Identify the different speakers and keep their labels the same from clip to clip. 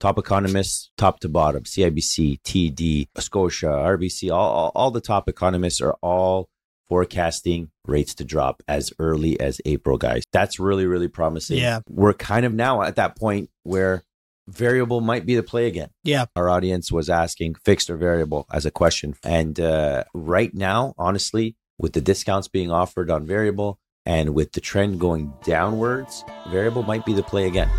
Speaker 1: top economists, top to bottom, CIBC, TD, Scotia, RBC, all, all, all the top economists are all forecasting rates to drop as early as April, guys. That's really, really promising.
Speaker 2: Yeah.
Speaker 1: We're kind of now at that point where variable might be the play again.
Speaker 2: Yeah.
Speaker 1: Our audience was asking fixed or variable as a question. And uh, right now, honestly, with the discounts being offered on variable and with the trend going downwards, variable might be the play again.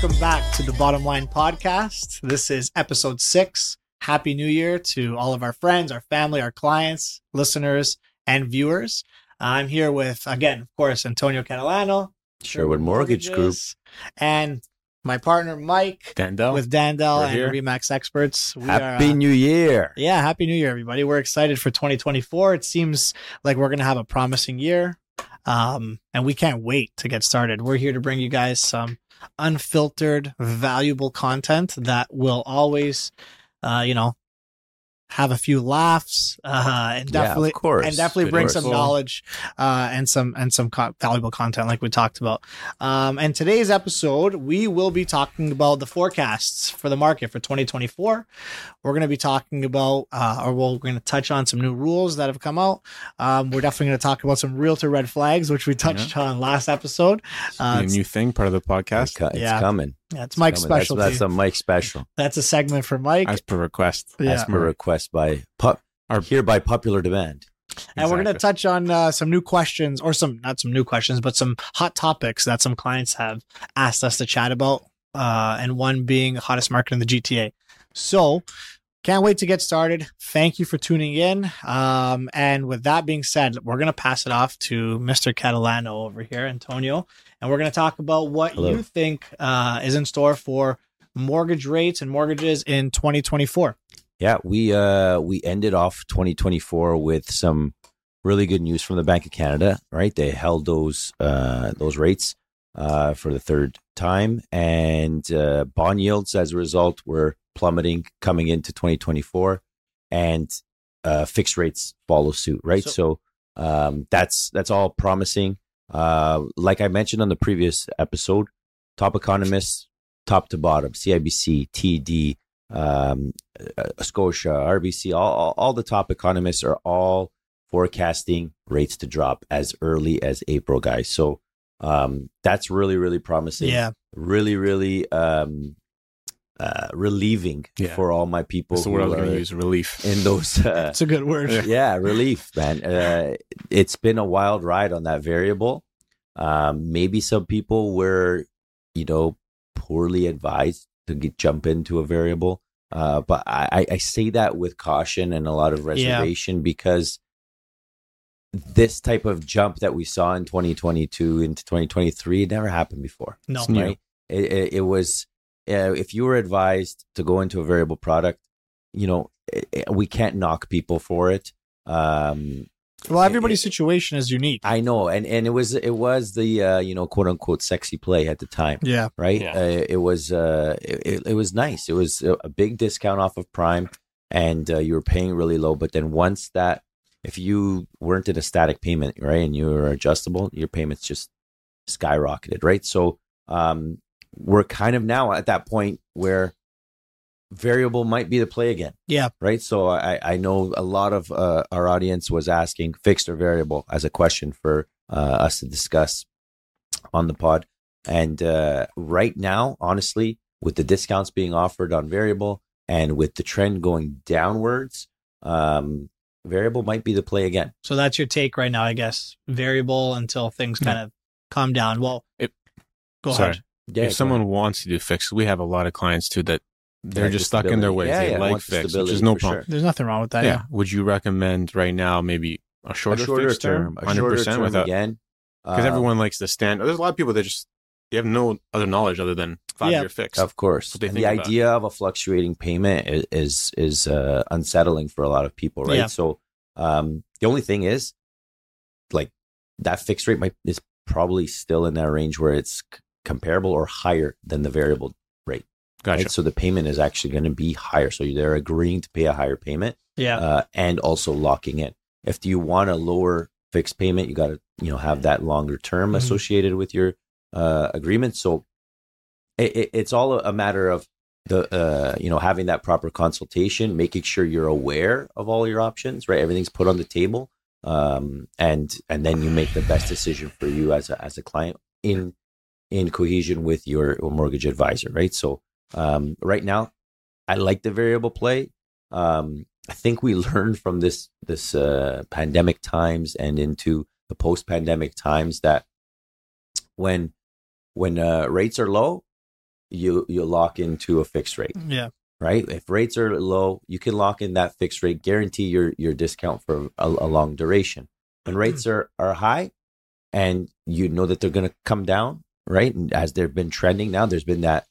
Speaker 2: Welcome back to the Bottom Line Podcast. This is episode six. Happy New Year to all of our friends, our family, our clients, listeners, and viewers. I'm here with, again, of course, Antonio Catalano,
Speaker 1: Sherwood Mortgage Group.
Speaker 2: And my partner Mike
Speaker 3: Dandel.
Speaker 2: with Dandel
Speaker 3: We're
Speaker 2: and
Speaker 3: here.
Speaker 2: Remax Experts. We
Speaker 1: Happy
Speaker 2: are, uh,
Speaker 1: New Year.
Speaker 2: yeah, happy New Year, everybody. We're excited for 2024. It seems like we're going to have a promising year. Um, and we can't wait to get started. We're here to bring you guys some unfiltered, valuable content that will always, uh, you know, have a few laughs, uh, and
Speaker 1: Yeah, of
Speaker 2: definitely,
Speaker 1: course.
Speaker 2: and definitely
Speaker 1: Good
Speaker 2: bring
Speaker 1: course.
Speaker 2: some knowledge, uh, and some, and some co- valuable content like we talked about. Um, and today's episode, we will be talking about the forecasts for the market for 2024. We're going to be talking about, uh, or we're going to touch on some new rules that have come out. Um, we're definitely going to talk about some realtor red flags, which we touched on last episode. Uh,
Speaker 3: a new thing, part of the podcast,
Speaker 1: co- it's
Speaker 2: yeah.
Speaker 1: coming.
Speaker 2: Yeah, it's Mike's
Speaker 1: Coming.
Speaker 2: specialty.
Speaker 1: That's,
Speaker 2: That's,
Speaker 1: that's a Mike special.
Speaker 2: That's a segment for Mike.
Speaker 3: as per request.
Speaker 2: yeah.
Speaker 1: As per request by pu-
Speaker 3: Our-
Speaker 1: here by popular demand.
Speaker 2: And we're going to touch on uh, some new questions, or some not some new questions, but some hot topics that some clients have asked us to chat about. Uh, and one being the hottest market in the GTA. So, can't wait to get started. Thank you for tuning in. Um, and with that being said, we're going to pass it off to Mr. Catalano over here, Antonio, and we're going to talk about what
Speaker 1: Hello.
Speaker 2: you think uh, is in store for mortgage rates and mortgages in 2024.
Speaker 1: Yeah, we uh we ended off 2024 with some really good news from the Bank of Canada, right? They held those uh those rates uh for the third time and uh bond yields as a result were plummeting coming into 2024 and uh fixed rates follow suit, right?
Speaker 2: So-
Speaker 1: So, um that's that's all promising. Uh like I mentioned on the previous episode, top economists top to bottom, CIBC, TD, um, uh, Scotia, RBC, all, all, all the top economists are all forecasting rates to drop as early as April, guys. So um, that's really, really promising.
Speaker 2: Yeah.
Speaker 1: Really, really um, uh, relieving
Speaker 3: Yeah.
Speaker 1: for all my people
Speaker 3: That's the
Speaker 1: who
Speaker 3: word I was going to use. Relief.
Speaker 1: in those. Uh,
Speaker 2: It's a good word.
Speaker 3: Yeah.
Speaker 1: yeah, relief, man. Uh, it's been a wild ride on that variable. Um, maybe some people were, you know, poorly advised to get, jump into a variable. Uh, but I, I- I say that with caution and a lot of reservation because this type of jump that we saw in 2022 into 2023 it never happened before
Speaker 2: No.
Speaker 3: It's new.
Speaker 1: right? It, it, it was uh, if you were advised to go into a variable product, you know, it, it- we can't knock people for it. Um,
Speaker 2: Well, everybody's situation is unique.
Speaker 1: I know, and and it was it was the uh, you know quote unquote sexy play at the time,
Speaker 2: Yeah.
Speaker 1: right?
Speaker 3: Yeah.
Speaker 1: Uh, it was uh, it, it- it was nice. It was a, a big discount off of Prime, and uh, you were paying really low. But then once that, if you weren't in a static payment, right, and you were adjustable, your payments just skyrocketed, right? So um, we're kind of now at that point where variable might be the play again.
Speaker 2: Yeah.
Speaker 1: Right. So I, I know a lot of uh, our audience was asking fixed or variable as a question for uh, us to discuss on the pod. And uh, right now, honestly, with the discounts being offered on variable and with the trend going downwards, um, variable might be the play again.
Speaker 2: So that's your take right now, I guess. Variable until things kind of calm down. Well,
Speaker 3: If-
Speaker 2: go
Speaker 3: sorry.
Speaker 2: ahead.
Speaker 1: Yeah,
Speaker 3: if someone wants to do fixed, we have a lot of clients too that they're
Speaker 1: Yeah,
Speaker 3: just
Speaker 1: the
Speaker 3: stuck in their ways.
Speaker 1: Yeah,
Speaker 3: they
Speaker 1: yeah,
Speaker 3: like
Speaker 1: want the
Speaker 3: fixed, which is no
Speaker 1: for
Speaker 3: problem.
Speaker 2: There's nothing wrong with that.
Speaker 3: Yeah.
Speaker 2: Yeah.
Speaker 3: Would you recommend right now maybe a shorter,
Speaker 1: a shorter
Speaker 3: fixed
Speaker 1: term,
Speaker 3: term,
Speaker 1: a shorter term
Speaker 3: without
Speaker 1: again.
Speaker 3: because
Speaker 1: Uh,
Speaker 3: everyone likes the stand. There's a lot of people that just they have no other knowledge other than five
Speaker 2: Yeah.
Speaker 3: year fixed.
Speaker 1: Of course, And the
Speaker 3: about.
Speaker 1: idea of a fluctuating payment is is, is uh, unsettling for a lot of people, right?
Speaker 2: Yeah.
Speaker 1: So um, the only thing is, like that fixed rate might is probably still in that range where it's c- comparable or higher than the variable rate.
Speaker 3: Gotcha.
Speaker 1: right? So the payment is actually going to be higher. So they're agreeing to pay a higher payment
Speaker 2: Yeah.
Speaker 1: uh, and also locking in. If you want a lower fixed payment, you got to you know have that longer term
Speaker 2: Mhm.
Speaker 1: associated with your uh, agreement. So it, it, it's all a matter of the uh, you know having that proper consultation, making sure you're aware of all your options. Right, everything's put on the table, um, and and then you make the best decision for you as a as a client in in cohesion with your mortgage advisor. Right. So um, right now, I like the variable play. Um, I think we learned from this this uh, pandemic times and into the post pandemic times that when when uh, rates are low, you you lock into a fixed rate,
Speaker 2: yeah.
Speaker 1: right? If rates are low, you can lock in that fixed rate, guarantee your your discount for a, a long duration. When rates are are high, and you know that they're going to come down, right? And as they've been trending now, there's been that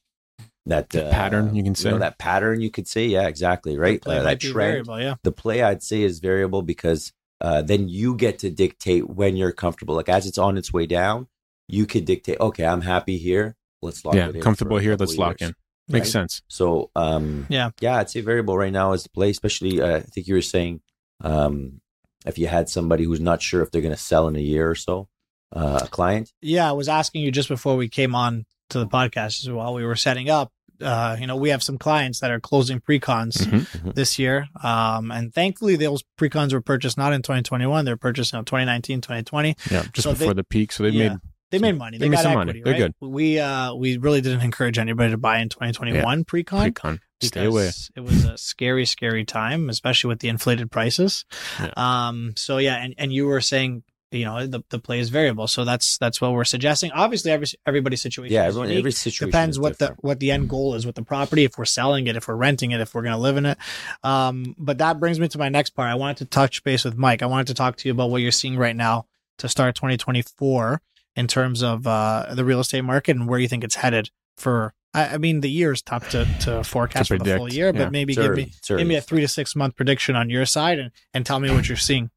Speaker 1: that uh,
Speaker 3: pattern, you can say.
Speaker 1: know, that pattern you could say, yeah, exactly, right.
Speaker 2: Play
Speaker 1: Uh, that trend,
Speaker 2: variable, yeah.
Speaker 1: the play I'd say is variable because uh, then you get to dictate when you're comfortable. Like as it's on its way down, you could dictate. Okay, I'm happy here. Let's lock
Speaker 3: yeah,
Speaker 1: it in.
Speaker 3: comfortable here. Let's lock
Speaker 1: years.
Speaker 3: in. Makes
Speaker 1: Right.
Speaker 3: sense.
Speaker 1: So, um,
Speaker 2: Yeah.
Speaker 1: yeah, I'd say variable right now is the play. Especially, uh, I think you were saying um, if you had somebody who's not sure if they're going to sell in a year or so, uh, a client.
Speaker 2: Yeah, I was asking you just before we came on to the podcast as well. We were setting up. Uh, you know, we have some clients that are closing pre-cons
Speaker 3: Mhm.
Speaker 2: this year. Um, and thankfully those pre-cons were purchased not in 2021. They're purchased in 2019, 2020.
Speaker 3: Yeah, just
Speaker 2: So they-
Speaker 3: before the peak. So they
Speaker 2: Yeah.
Speaker 3: made
Speaker 2: They made money. They,
Speaker 3: They made
Speaker 2: got
Speaker 3: some money.
Speaker 2: equity,
Speaker 3: They're
Speaker 2: right? We, uh, we really didn't encourage anybody to buy in 2021 pre-con.
Speaker 3: pre-con. Stay away.
Speaker 2: It was a scary, scary time, especially with the inflated prices.
Speaker 3: Yeah.
Speaker 2: Um. So yeah, and, and you were saying, you know, the, the play is variable. So that's that's what we're suggesting. Obviously, every everybody's situation.
Speaker 1: Yeah, everyone,
Speaker 2: unique.
Speaker 1: every situation
Speaker 2: depends what the what the end goal is with the property. If we're selling it, if we're renting it, if we're going to live in it. Um. But that brings me to my next part. I wanted to touch base with Mike. I wanted to talk to you about what you're seeing right now to start 2024 in terms of uh, the real estate market and where you think it's headed for. I, I mean, the year is tough to to forecast
Speaker 3: To
Speaker 2: for the full year, but maybe give me give me a three to six month prediction on your side and and tell me what you're seeing.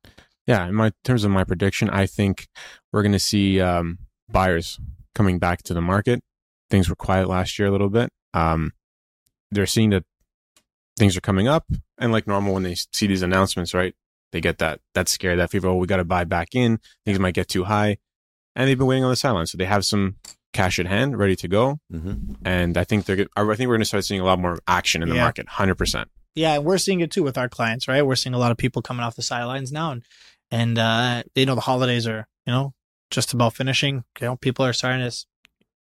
Speaker 3: Yeah, in my in terms of my prediction, I think we're going to see um, buyers coming back to the market. Things were quiet last year a little bit. Um, they're seeing that things are coming up, and like normal, when they see these announcements, right, they get that that scare, that fever. Oh, we got to buy back in. Things might get too high, and they've been waiting on the sidelines, so they have some cash at hand, ready to go.
Speaker 1: Mhm.
Speaker 3: And I think they're. I think we're going to start seeing a lot more action in the
Speaker 2: Yeah.
Speaker 3: market. Hundred percent.
Speaker 2: Yeah, and we're seeing it too with our clients, right? We're seeing a lot of people coming off the sidelines now, and and uh, they know the holidays are you know just about finishing. You know, people are starting to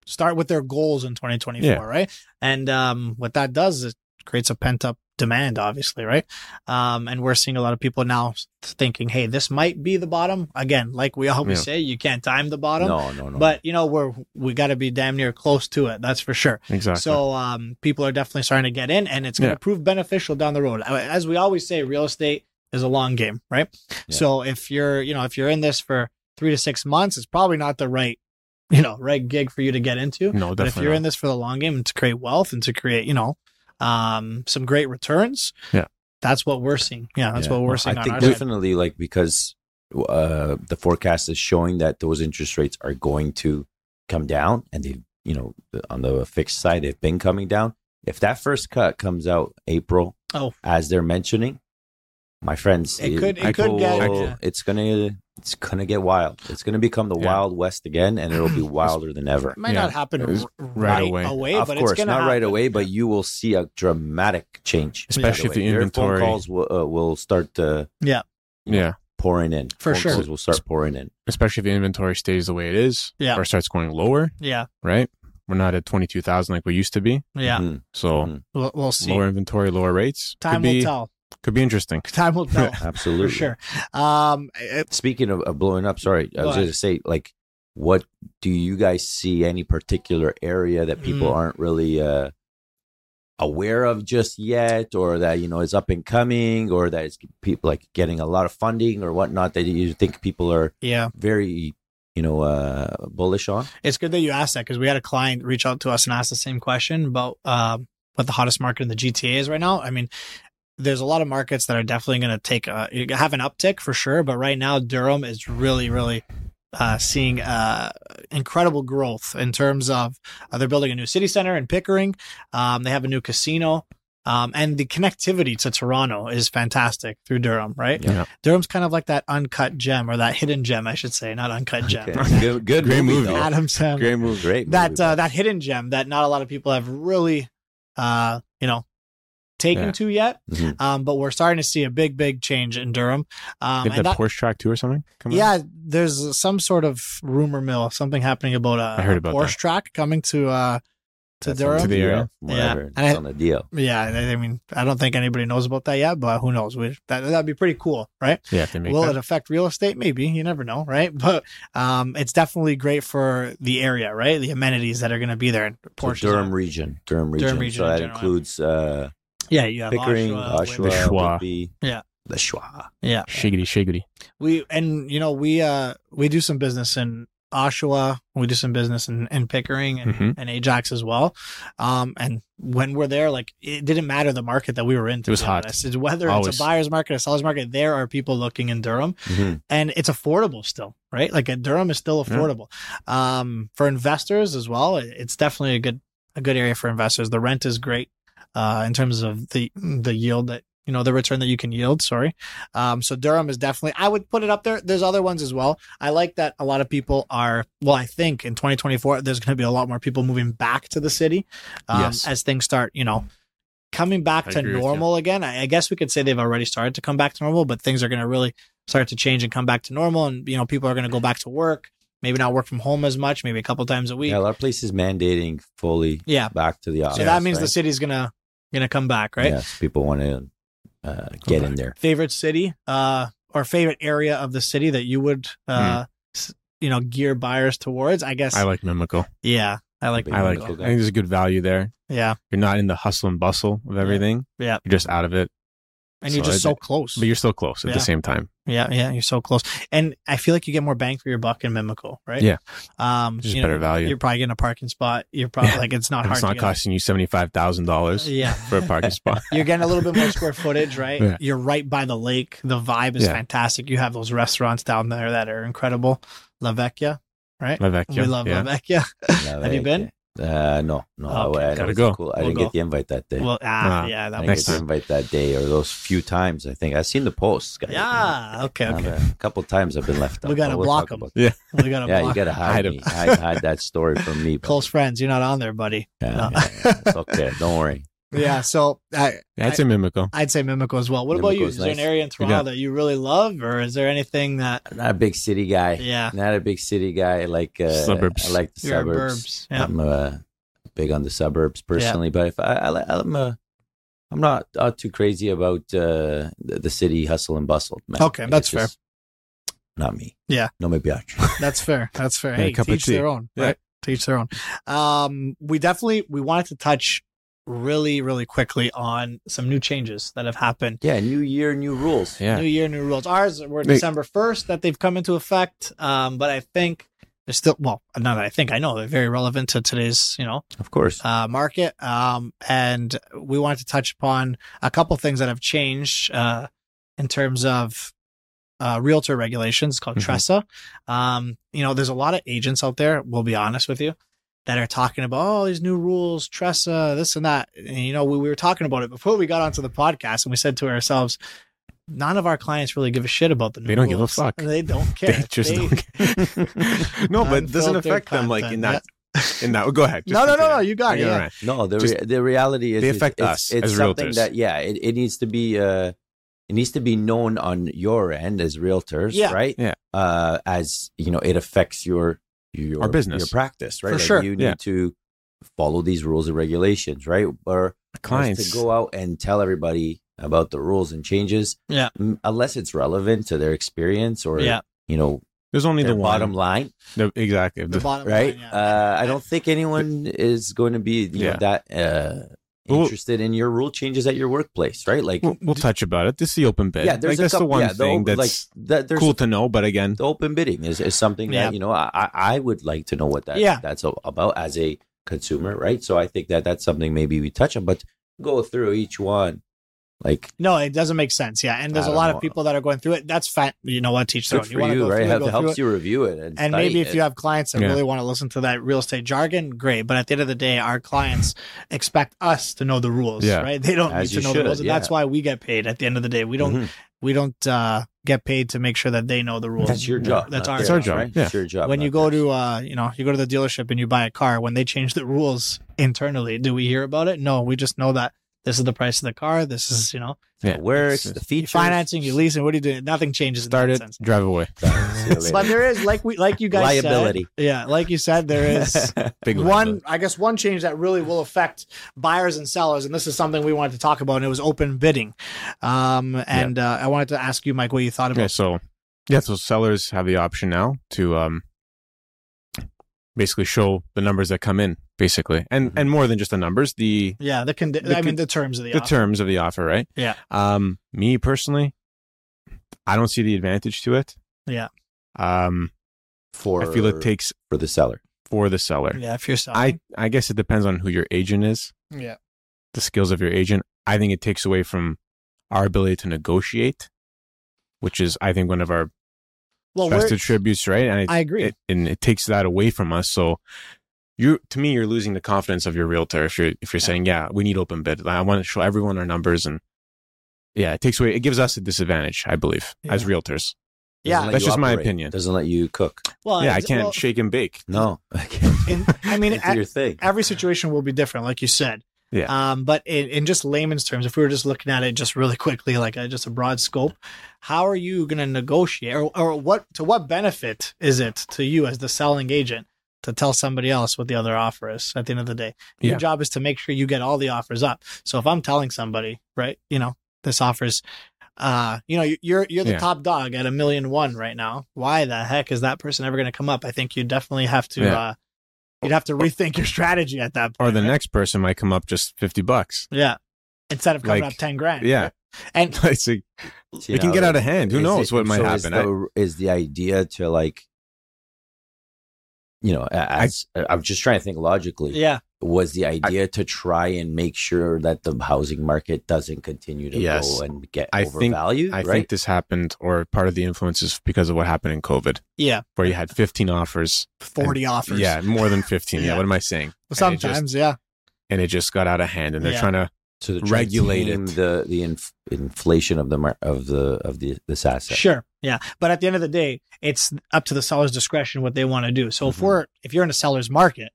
Speaker 2: start with their goals in 2024,
Speaker 3: Yeah.
Speaker 2: right? And um, what that does is it creates a pent up demand, obviously, right? Um, and we're seeing a lot of people now thinking, hey, this might be the bottom. Again, like we always
Speaker 3: Yeah.
Speaker 2: say, you can't time the bottom.
Speaker 1: No, no, no.
Speaker 2: But you know we're we got to be damn near close to it. That's for sure.
Speaker 3: Exactly.
Speaker 2: So um, people are definitely starting to get in, and it's going to
Speaker 3: Yeah.
Speaker 2: prove beneficial down the road. As we always say, real estate is a long game, right?
Speaker 1: Yeah.
Speaker 2: So if you're, you know, if you're in this for three to six months, it's probably not the right, you know, right gig for you to get into.
Speaker 3: no, definitely.
Speaker 2: but if you're
Speaker 3: not.
Speaker 2: in this for the long game and to create wealth and to create, you know, um, some great returns,
Speaker 3: Yeah.
Speaker 2: that's what we're seeing. Yeah, that's
Speaker 1: Yeah.
Speaker 2: what we're seeing
Speaker 1: I
Speaker 2: on
Speaker 1: think
Speaker 2: our side.
Speaker 1: definitely like because uh, the forecast is showing that those interest rates are going to come down, and they, you know, on the fixed side, they've been coming down. If that first cut comes out April,
Speaker 2: Oh.
Speaker 1: as they're mentioning, my friends,
Speaker 2: It could- it
Speaker 1: people
Speaker 2: could get-
Speaker 1: will- it's gonna it's gonna get wild. It's gonna become the
Speaker 3: Yeah.
Speaker 1: wild west again, and it'll be wilder than ever.
Speaker 2: It might
Speaker 3: Yeah.
Speaker 2: not happen r-
Speaker 3: right away.
Speaker 1: of
Speaker 2: but
Speaker 1: course,
Speaker 2: it's gonna
Speaker 1: not right away, but you will see a dramatic change,
Speaker 3: Especially
Speaker 1: right
Speaker 3: if the
Speaker 1: away. Your
Speaker 3: inventory-
Speaker 1: phone calls will, uh, will start to.
Speaker 2: Yeah.
Speaker 3: yeah.
Speaker 1: pouring in.
Speaker 2: For
Speaker 1: Phone
Speaker 2: sure.
Speaker 1: calls will start pouring in.
Speaker 3: especially if the inventory stays the way it is
Speaker 2: Yeah.
Speaker 3: or starts going lower,
Speaker 2: yeah,
Speaker 3: right? We're not at 22,000 like we used to be.
Speaker 2: yeah.
Speaker 1: Mhm.
Speaker 3: So
Speaker 1: Mhm.
Speaker 2: We'll, we'll see.
Speaker 3: lower inventory, lower rates.
Speaker 2: Time
Speaker 3: could be,
Speaker 2: will tell.
Speaker 3: Could be interesting.
Speaker 2: Time will tell.
Speaker 1: Absolutely.
Speaker 2: for sure. Um, it-
Speaker 1: Speaking of, of blowing up, sorry, I was going to say, like, what do you guys see any particular area that people
Speaker 2: Mm.
Speaker 1: aren't really uh, aware of just yet, or that you know is up and coming, or that it's people like getting a lot of funding or whatnot that you think people are
Speaker 2: yeah,
Speaker 1: very, you know, uh, bullish on?
Speaker 2: it's good that you asked that because we had a client reach out to us and ask the same question about um, what the hottest market in the GTA is right now. I mean, there's a lot of markets that are definitely going to take a, have an uptick for sure, but right now Durham is really, really uh, seeing uh, incredible growth in terms of uh, they're building a new city center in Pickering. Um, they have a new casino. Um, and the connectivity to Toronto is fantastic through Durham, right?
Speaker 3: Yeah.
Speaker 2: Durham's kind of like that uncut gem or that hidden gem, I should say, not uncut gem.
Speaker 1: Okay. Good, good
Speaker 3: Great
Speaker 1: movie.
Speaker 3: movie.
Speaker 1: though.
Speaker 2: Adam's
Speaker 3: Great move.
Speaker 1: Great.
Speaker 2: that
Speaker 1: movie,
Speaker 2: uh, that hidden gem that not a lot of people have really uh you know taken
Speaker 3: Yeah.
Speaker 2: to yet
Speaker 1: Mhm.
Speaker 2: um but we're starting to see a big big change in Durham um
Speaker 3: They have that
Speaker 2: that,
Speaker 3: Porsche track too or something. coming up?
Speaker 2: yeah there's some sort of rumor mill something happening about a,
Speaker 3: I heard
Speaker 2: a
Speaker 3: about
Speaker 2: Porsche
Speaker 3: that.
Speaker 2: track coming to uh to
Speaker 1: That's
Speaker 2: Durham
Speaker 3: To the
Speaker 1: deal,
Speaker 3: area?
Speaker 1: from
Speaker 2: Yeah.
Speaker 1: Whatever.
Speaker 2: And I-
Speaker 1: It's on the deal.
Speaker 2: yeah I, I mean I don't think anybody knows about that yet but who knows we, that that'd be pretty cool right
Speaker 3: Yeah, they make
Speaker 2: Will
Speaker 3: that.
Speaker 2: it affect real estate? Maybe you never know, right? But um, it's definitely great for the area, right? The amenities that are going to be there. And
Speaker 1: So
Speaker 2: Porsche,
Speaker 1: Durham region. Durham region.
Speaker 2: region
Speaker 1: So that
Speaker 2: general.
Speaker 1: includes uh,
Speaker 2: yeah, you have
Speaker 1: Pickering,
Speaker 2: Oshawa,
Speaker 1: Oshawa,
Speaker 2: Whitby.
Speaker 3: Schwa.
Speaker 1: Whitby,
Speaker 2: Yeah.
Speaker 1: the Schwa.
Speaker 2: yeah.
Speaker 3: Shiggity, shiggity.
Speaker 2: We and you know we uh we do some business in Oshawa. We do some business in, in Pickering and,
Speaker 3: Mhm.
Speaker 2: and Ajax as well. Um, and when we're there, like it didn't matter the market that we were in. to
Speaker 3: It was
Speaker 2: be
Speaker 3: hot.
Speaker 2: honest. It's whether it's a buyer's market, a seller's market. There are people looking in Durham.
Speaker 1: Mhm.
Speaker 2: and it's affordable still, right? Like uh, Durham is still
Speaker 3: Yeah.
Speaker 2: affordable. Um, for investors as well, it- it's definitely a good a good area for investors. The rent is great uh, in terms of the the yield that you know the return that you can yield. Sorry, um, so Durham is definitely I would put it up there. There's other ones as well. I like that a lot of people are. Well, I think in 2024 there's going to be a lot more people moving back to the city um,
Speaker 3: Yes.
Speaker 2: as things start. You know. Coming back
Speaker 3: I
Speaker 2: to
Speaker 3: agree with you.
Speaker 2: normal again. I I guess we could say they've already started to come back to normal, but things are going to really start to change and come back to normal and you know people are going to go back to work maybe not work from home as much maybe a couple times a week
Speaker 1: Yeah, a lot of places mandating fully
Speaker 2: yeah
Speaker 1: back to the office.
Speaker 2: so that means the
Speaker 1: right?
Speaker 2: city's going to going to come back right
Speaker 1: Yes, people want to uh, get in there.
Speaker 2: favorite city uh or favorite area of the city that you would uh s- you know gear buyers towards i guess.
Speaker 3: I like Mimico.
Speaker 2: yeah i like
Speaker 1: Big
Speaker 3: I like. I think there's a good value there.
Speaker 2: yeah
Speaker 3: You're not in the hustle and bustle of everything.
Speaker 2: Yeah.
Speaker 3: You're just out of it,
Speaker 2: and you're just
Speaker 3: I-
Speaker 2: so close
Speaker 3: but you're still close at
Speaker 2: Yeah.
Speaker 3: the same time.
Speaker 2: yeah yeah you're so close and i feel like you get more bang for your buck in mimico right
Speaker 3: Yeah.
Speaker 2: um
Speaker 3: Just
Speaker 2: you
Speaker 3: better
Speaker 2: know,
Speaker 3: value.
Speaker 2: you're probably getting a parking spot you're probably
Speaker 3: Yeah.
Speaker 2: like it's not
Speaker 3: And
Speaker 2: hard
Speaker 3: it's
Speaker 2: to
Speaker 3: not
Speaker 2: get
Speaker 3: costing you seventy five thousand dollars
Speaker 2: yeah
Speaker 3: for a parking spot.
Speaker 2: You're getting a little bit more square footage, right?
Speaker 3: Yeah.
Speaker 2: You're right by the lake. The vibe is
Speaker 3: Yeah.
Speaker 2: fantastic. You have those restaurants down there that are incredible. La Vecchia, right?
Speaker 3: La Vecchia,
Speaker 2: we love
Speaker 3: yeah.
Speaker 2: La Vecchia.
Speaker 1: Yeah,
Speaker 2: Have you been?
Speaker 1: Uh, no, no.
Speaker 2: Okay,
Speaker 1: I, I,
Speaker 3: gotta go.
Speaker 1: Cool. I
Speaker 2: We'll
Speaker 1: didn't
Speaker 2: go.
Speaker 1: get the invite that day.
Speaker 2: Well, ah,
Speaker 3: Ah,
Speaker 2: yeah,
Speaker 1: I
Speaker 2: that
Speaker 1: didn't
Speaker 3: next
Speaker 2: was.
Speaker 1: get the invite that day, or those few times. I think I've seen the posts. guys.
Speaker 2: Yeah, okay,
Speaker 1: Uh,
Speaker 2: okay.
Speaker 1: A couple times I've been left out.
Speaker 2: We gotta
Speaker 1: we'll
Speaker 2: block
Speaker 1: them.
Speaker 3: Yeah.
Speaker 2: We gotta.
Speaker 1: Yeah,
Speaker 2: to
Speaker 1: you gotta hide,
Speaker 3: Hide 'em.
Speaker 1: me. Hide, hide that story from me. but-
Speaker 2: close friends. You're not on there, buddy.
Speaker 1: Yeah,
Speaker 2: No.
Speaker 1: yeah, yeah. It's okay. Don't worry.
Speaker 2: Yeah, so I,
Speaker 3: I'd say Mimico.
Speaker 2: I'd say Mimico as well. What about you?
Speaker 1: Mimico's
Speaker 2: Is there an
Speaker 1: nice.
Speaker 2: area in Toronto
Speaker 3: got-
Speaker 2: that you really love, or is there anything that?
Speaker 1: I'm not a big city guy.
Speaker 2: Yeah,
Speaker 1: Not a big city guy. I like uh,
Speaker 3: Suburbs.
Speaker 1: I like the
Speaker 2: you're
Speaker 1: suburbs.
Speaker 2: burbs. Yeah,
Speaker 1: I'm uh, big on the suburbs personally, but if I, I li- I'm uh, I'm not uh, too crazy about uh, the, the city hustle and bustle. Man.
Speaker 2: Okay,
Speaker 1: Like,
Speaker 2: that's
Speaker 1: it's just Not me.
Speaker 2: Yeah.
Speaker 1: No me piace.
Speaker 2: That's fair. That's fair.
Speaker 3: Yeah, a
Speaker 2: Hey,
Speaker 3: cup of
Speaker 2: teach
Speaker 3: tea.
Speaker 2: their own.
Speaker 3: Yeah.
Speaker 2: Right. Teach their own. Um, we definitely we wanted to touch really, really quickly on some new changes that have happened.
Speaker 1: yeah, new year, new rules.
Speaker 3: Yeah.
Speaker 2: New year, new rules. Ours were
Speaker 3: They-
Speaker 2: December first that they've come into effect. Um, but I think they're still well, not that I think I know they're very relevant to today's, you know,
Speaker 1: Of course.
Speaker 2: uh, market. Um, and we wanted to touch upon a couple things that have changed uh, in terms of uh, realtor regulations It's called
Speaker 3: Mhm.
Speaker 2: TRESA. Um, you know, there's a lot of agents out there, we'll be honest with you, that are talking about, oh, these new rules, TRESA, this and that. And, you know, we, we were talking about it before we got onto the podcast and we said to ourselves, none of our clients really give a shit about the new
Speaker 3: They don't give a fuck.
Speaker 2: They don't care.
Speaker 3: They just
Speaker 2: They-
Speaker 3: don't. no, but it doesn't
Speaker 2: Unfiltered
Speaker 3: affect them like in that. In that, go ahead.
Speaker 2: No, no, no, no, you got it, yeah.
Speaker 3: right.
Speaker 1: No, the
Speaker 3: Just-
Speaker 1: re- the reality is
Speaker 3: they affect
Speaker 1: it's,
Speaker 3: us
Speaker 1: It's
Speaker 3: as
Speaker 1: something
Speaker 3: realtors.
Speaker 1: that yeah, it, it needs to be uh, it needs to be known on your end as realtors,
Speaker 2: Yeah.
Speaker 1: right?
Speaker 3: Yeah.
Speaker 1: Uh, as you know, it affects your your
Speaker 3: Our business.
Speaker 1: your practice, right?
Speaker 2: For
Speaker 1: Like,
Speaker 2: sure.
Speaker 1: You need
Speaker 3: Yeah.
Speaker 1: to follow these rules and regulations, right? Or
Speaker 3: Clients.
Speaker 1: to go out and tell everybody about the rules and changes,
Speaker 2: Yeah.
Speaker 1: m- unless it's relevant to their experience or
Speaker 2: Yeah.
Speaker 1: you know
Speaker 3: There's only
Speaker 1: their
Speaker 3: the one.
Speaker 1: bottom line,
Speaker 3: The, exactly.
Speaker 2: The
Speaker 3: The-
Speaker 2: bottom
Speaker 1: right?
Speaker 2: line, yeah.
Speaker 1: Uh, I don't think anyone is going to be you
Speaker 3: Yeah.
Speaker 1: know that uh,
Speaker 3: Well-
Speaker 1: interested in your rule changes at your workplace, right? Like,
Speaker 3: we'll, we'll touch about it. This is the open bid.
Speaker 1: yeah, there's
Speaker 3: like,
Speaker 1: a
Speaker 3: that's
Speaker 1: couple,
Speaker 3: the one
Speaker 1: yeah,
Speaker 3: thing that's
Speaker 1: like that. There's
Speaker 3: cool to know. But again,
Speaker 1: the open bidding is, is something
Speaker 2: Yeah.
Speaker 1: that you know I, I I would like to know what that
Speaker 2: Yeah.
Speaker 1: that's about as a consumer, right? So I think that that's something maybe we touch on, but go through each one Like
Speaker 2: No, it doesn't make sense. Yeah, and there's
Speaker 1: I
Speaker 2: a
Speaker 1: don't
Speaker 2: lot
Speaker 1: know.
Speaker 2: of people that are going through it. That's fat. You know what? Teach their
Speaker 1: good
Speaker 2: own.
Speaker 1: for
Speaker 2: wanna
Speaker 1: you,
Speaker 2: go
Speaker 1: right?
Speaker 2: through it,
Speaker 1: Have,
Speaker 2: go through
Speaker 1: helps
Speaker 2: it.
Speaker 1: you review it, and,
Speaker 2: And maybe if
Speaker 1: it.
Speaker 2: you have clients that
Speaker 3: Yeah.
Speaker 2: really want to listen to that real estate jargon, great. But at the end of the day, our clients expect us to know the rules,
Speaker 3: Yeah.
Speaker 2: right? They don't
Speaker 1: As
Speaker 2: need to
Speaker 1: you
Speaker 2: know the rules,
Speaker 1: should,
Speaker 2: and that's why we get paid. At the end of the day, we don't
Speaker 1: Mhm.
Speaker 2: we don't uh, get paid to make sure that they know the rules.
Speaker 1: that's your job.
Speaker 2: That's our
Speaker 1: theirs,
Speaker 3: It's our job,
Speaker 1: right?
Speaker 3: yeah.
Speaker 1: It's your job.
Speaker 2: when you go
Speaker 1: theirs.
Speaker 2: to uh you know you go to the dealership and you buy a car when they change the rules internally do we hear about it no we just know that this is the price of the car this is you know
Speaker 3: Yeah.
Speaker 1: it works,
Speaker 3: It's-
Speaker 1: the
Speaker 2: you
Speaker 1: features,
Speaker 2: financing you leasing what are you doing nothing changes
Speaker 3: Start it,
Speaker 2: sense
Speaker 3: drive away.
Speaker 1: See you later.
Speaker 2: but there is like we like you guys
Speaker 1: Liability.
Speaker 2: said, yeah like you said there is
Speaker 3: Big
Speaker 2: one
Speaker 3: liability.
Speaker 2: i guess one change that really will affect buyers and sellers and this is something we wanted to talk about and it was open bidding um and uh, i wanted to ask you mike what you thought about
Speaker 3: Okay, so yeah, so sellers have the option now to um basically show the numbers that come in, basically, and
Speaker 1: Mhm.
Speaker 3: and more than just the numbers, the
Speaker 2: yeah the, condi-
Speaker 3: The
Speaker 2: i mean the terms of the,
Speaker 3: the
Speaker 2: offer.
Speaker 3: terms of the offer, right?
Speaker 2: Yeah.
Speaker 3: Um, me personally, I don't see the advantage to it.
Speaker 2: Yeah.
Speaker 3: Um,
Speaker 1: for
Speaker 3: I feel it takes
Speaker 1: for the seller.
Speaker 3: for the seller.
Speaker 2: yeah if you're selling
Speaker 3: I I guess it depends on who your agent is,
Speaker 2: yeah
Speaker 3: the skills of your agent. I think it takes away from our ability to negotiate, which is I think one of our
Speaker 2: well
Speaker 3: best attributes, right? And it,
Speaker 2: i agree
Speaker 3: it, and it takes that away from us. So you, to me, you're losing the confidence of your realtor if you're if you're
Speaker 2: Yeah.
Speaker 3: saying, yeah, we need open bid. I want to show everyone our numbers, and yeah, it takes away. It gives us a disadvantage, I believe, as realtors.
Speaker 2: Yeah,
Speaker 1: Doesn't let
Speaker 3: that's
Speaker 1: you
Speaker 3: just my opinion.
Speaker 1: Doesn't let you cook.
Speaker 2: well
Speaker 3: yeah, I can't
Speaker 2: well,
Speaker 3: shake and bake.
Speaker 1: No, I can't.
Speaker 2: in, I mean,
Speaker 1: it's
Speaker 2: a-
Speaker 1: your thing.
Speaker 2: every situation will be different, like you said.
Speaker 3: Yeah.
Speaker 2: Um, but in, in just layman's terms, if we were just looking at it just really quickly, like a, just a broad scope, how are you going to negotiate, or, or what to what benefit is it to you as the selling agent to tell somebody else what the other offer is? At the end of the day, your
Speaker 3: Yeah.
Speaker 2: job is to make sure you get all the offers up. So if I'm telling somebody, right, you know, this offers. Uh, you know, you- you're you're the
Speaker 3: Yeah.
Speaker 2: top dog at a million one right now. Why the heck is that person ever going to come up? I think you definitely have to
Speaker 3: Yeah.
Speaker 2: uh, you'd have to rethink your strategy at that point.
Speaker 3: Or the
Speaker 2: right?
Speaker 3: next person might come up just fifty bucks.
Speaker 2: Yeah. Instead of coming
Speaker 3: Like,
Speaker 2: up 10 grand.
Speaker 3: Yeah,
Speaker 2: And
Speaker 3: it's like,
Speaker 1: See,
Speaker 3: it can
Speaker 1: now,
Speaker 3: get out of hand. Who knows
Speaker 1: it-
Speaker 3: what might
Speaker 1: so is
Speaker 3: happen? I-
Speaker 1: is the idea to like, you know, as I, am just trying to think logically.
Speaker 2: yeah,
Speaker 1: Was the idea to try and make sure that the housing market doesn't continue to
Speaker 3: Yes.
Speaker 1: go and get
Speaker 3: I think-
Speaker 1: overvalued?
Speaker 3: I
Speaker 1: right?
Speaker 3: think this happened, or part of the influence is because of what happened in COVID,
Speaker 2: yeah,
Speaker 3: where you had fifteen offers.
Speaker 2: 40 offers.
Speaker 3: Yeah, more than fifteen. yeah.
Speaker 2: Yeah.
Speaker 3: what am I saying?
Speaker 2: Sometimes, yeah.
Speaker 3: And it just got out of hand, and they're
Speaker 2: Yeah.
Speaker 3: trying to
Speaker 1: so they're trying to
Speaker 3: regulate
Speaker 1: tame
Speaker 3: it.
Speaker 1: the the inf- inflation of the mar- of the of the this asset.
Speaker 2: Sure. Yeah. But at the end of the day, it's up to the seller's discretion what they want to do. So if
Speaker 1: Mhm.
Speaker 2: we're, if you're in a seller's market,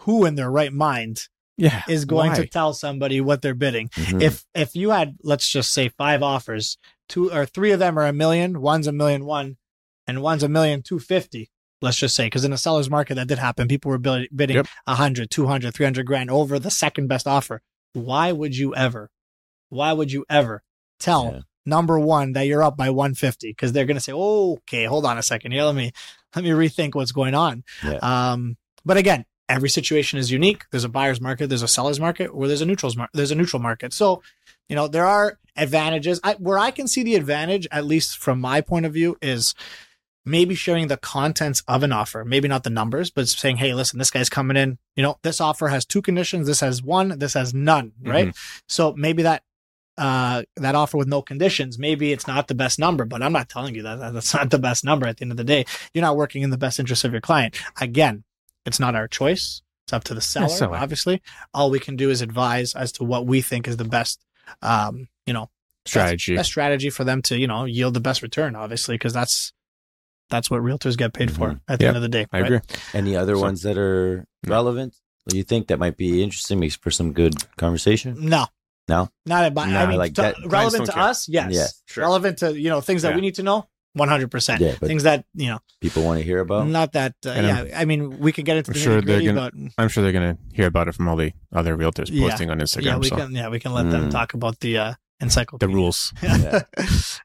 Speaker 2: who in their right mind
Speaker 3: yeah
Speaker 2: is going
Speaker 3: why?
Speaker 2: to tell somebody what they're bidding?
Speaker 1: Mhm.
Speaker 2: If, if you had, let's just say five offers, two or three of them are a million, one's a million one, and one's a million two fifty. Let's just say, because in a seller's market that did happen, people were bidding
Speaker 3: Yep.
Speaker 2: a 100, 200, 300 grand over the second best offer. Why would you ever, why would you ever tell
Speaker 1: Yeah.
Speaker 2: number one that you're up by 150? Because they're going to say, oh, okay, hold on a second here. Let me, let me rethink what's going on.
Speaker 1: Yeah.
Speaker 2: Um, but again, every situation is unique. There's a buyer's market, there's a seller's market, or there's a neutral's mar- there's a neutral market. So, you know, there are advantages. I, where I can see the advantage, at least from my point of view, is maybe sharing the contents of an offer. Maybe not the numbers, but saying, hey, listen, this guy's coming in. You know, this offer has two conditions. This has one. This has none. Right. So maybe that uh that offer with no conditions maybe it's not the best number but i'm not telling you that that- that's not the best number at the end of the day you're not working in the best interest of your client again it's not our choice it's up to the seller,
Speaker 3: seller.
Speaker 2: obviously all we can do is advise as to what we think is the best um you know
Speaker 3: strategy.
Speaker 2: best strategy for them to you know yield the best return obviously because that's that's what realtors get paid for
Speaker 1: Mhm.
Speaker 2: at the
Speaker 3: Yep,
Speaker 2: end of the day
Speaker 3: I
Speaker 2: right?
Speaker 3: agree.
Speaker 1: Any other
Speaker 3: So-
Speaker 1: ones that are
Speaker 3: No.
Speaker 1: relevant? that You think that might be interesting? Makes for some good conversation.
Speaker 2: no
Speaker 1: No?
Speaker 2: not about
Speaker 3: No,
Speaker 2: i mean
Speaker 1: like
Speaker 2: to-
Speaker 1: that-
Speaker 2: relevant to
Speaker 3: care.
Speaker 2: us yes
Speaker 1: Yeah,
Speaker 3: sure.
Speaker 2: relevant to you know things that
Speaker 3: Yeah.
Speaker 2: we need to know 100%
Speaker 1: Yeah, but
Speaker 2: things that you know
Speaker 1: people want to hear about.
Speaker 2: not that uh,
Speaker 3: And I'm-
Speaker 2: yeah i mean we can get into
Speaker 3: I'm
Speaker 2: the
Speaker 3: sure they're gonna-
Speaker 2: but
Speaker 3: I'm sure they're gonna hear about it from all the other realtors
Speaker 2: Yeah.
Speaker 3: posting on Instagram.
Speaker 2: yeah we
Speaker 3: so
Speaker 2: can yeah we can let them
Speaker 1: Mm.
Speaker 2: talk about the uh
Speaker 3: the rules.
Speaker 2: yeah.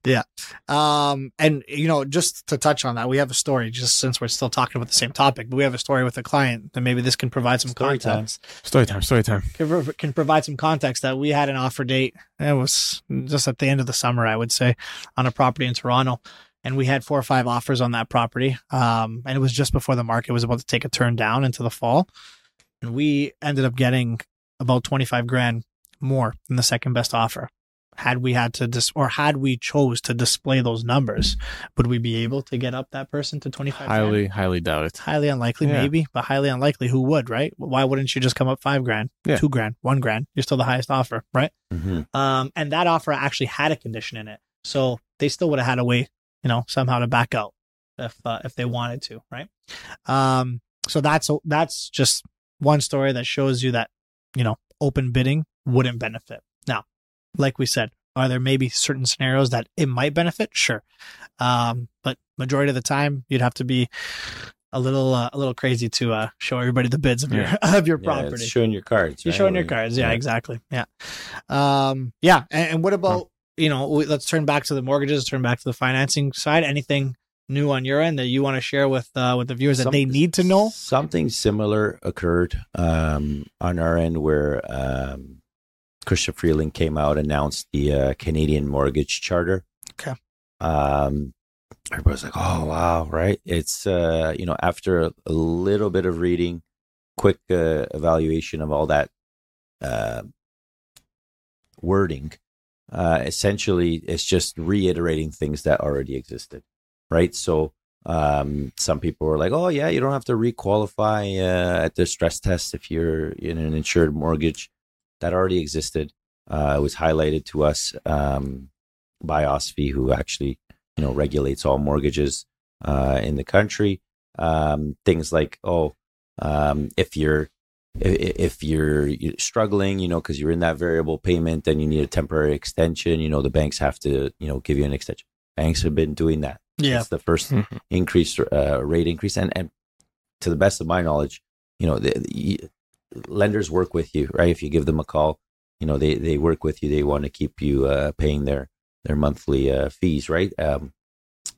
Speaker 2: yeah. Um, and you know, just to touch on that, we have a story just since we're still talking about the same topic, but we have a story with a client that maybe this can provide some
Speaker 1: Story time.
Speaker 2: context.
Speaker 3: Story time. Story time.
Speaker 2: Can, can provide some context that we had an offer date. It was just at the end of the summer, I would say, on a property in Toronto. And we had four or five offers on that property. Um, and it was just before the market was about to take a turn down into the fall. And we ended up getting about 25 grand more than the second best offer had we had to dis or had we chose to display those numbers, would we be able to get up that person to 25 grand?
Speaker 3: highly, highly doubt it.
Speaker 2: highly unlikely,
Speaker 3: Yeah.
Speaker 2: maybe, but highly unlikely. Who would, right? Why wouldn't you just come up five grand,
Speaker 3: Yeah.
Speaker 2: two grand, one grand? You're still the highest offer, right?
Speaker 1: Mhm.
Speaker 2: Um, and that offer actually had a condition in it, so they still would have had a way, you know, somehow to back out if uh, if they wanted to, right? Um, so that's that's just one story that shows you that you know open bidding wouldn't benefit. Like we said, are there maybe certain scenarios that it might benefit? Sure, um, but majority of the time you'd have to be a little uh, a little crazy to uh, show everybody the bids of your of your
Speaker 1: Yeah,
Speaker 2: property.
Speaker 1: it's showing your cards.
Speaker 2: You're
Speaker 1: right?
Speaker 2: showing your cards. Yeah, exactly. Yeah. Um, yeah. And, and what about, you know, we, let's turn back to the mortgages, turn back to the financing side. Anything new on your end that you want to share with, uh, with the viewers that they need to know?
Speaker 1: Something similar occurred um, on our end where um, Chrystia Freeland came out announced the uh, Canadian Mortgage Charter.
Speaker 2: Okay.
Speaker 1: Um, everybody's like, "Oh wow!" Right? It's uh, you know after a, a little bit of reading, quick uh, evaluation of all that uh, wording. Uh, essentially, it's just reiterating things that already existed, right? So um, some people were like, "Oh yeah, you don't have to requalify uh, at the stress test if you're in an insured mortgage." That already existed. Uh, it was highlighted to us um, by OSFI, who actually, you know, regulates all mortgages uh, in the country. Um, things like, oh, um, if you're if you're struggling, you know, because you're in that variable payment and you need a temporary extension, you know, the banks have to, you know, give you an extension. Banks have been doing that.
Speaker 2: Yeah.
Speaker 1: It's the first
Speaker 3: Mhm.
Speaker 1: increase uh, rate increase, and and to the best of my knowledge, you know, the, the lenders work with you, right? If you give them a call, you know, they they work with you. They want to keep you uh, paying their their monthly uh, fees, right? Um,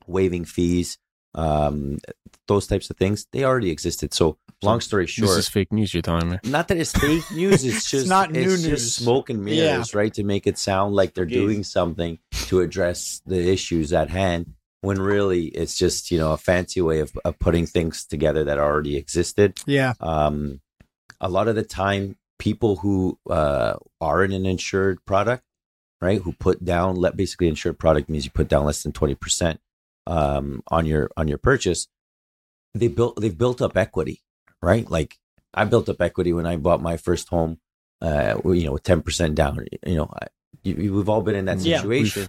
Speaker 1: waiving fees, um, those types of things, they already existed. So, long story short, This
Speaker 3: is fake news you're telling me.
Speaker 1: not that it's fake news. It's just
Speaker 2: not new
Speaker 1: it's
Speaker 2: news.
Speaker 1: just smoke and mirrors, right? To make it sound like they're
Speaker 3: Jeez.
Speaker 1: doing something to address the issues at hand, when really it's just you know a fancy way of, of putting things together that already existed.
Speaker 2: Yeah.
Speaker 1: Um, a lot of the time, people who uh, are in an insured product, right, who put down let basically insured product means you put down less than twenty percent um, on your on your purchase. They built they've built up equity, right? Like I built up equity when I bought my first home. Uh, you know, with ten percent down. You know, I, you, we've all been in that
Speaker 2: Yeah,
Speaker 1: situation.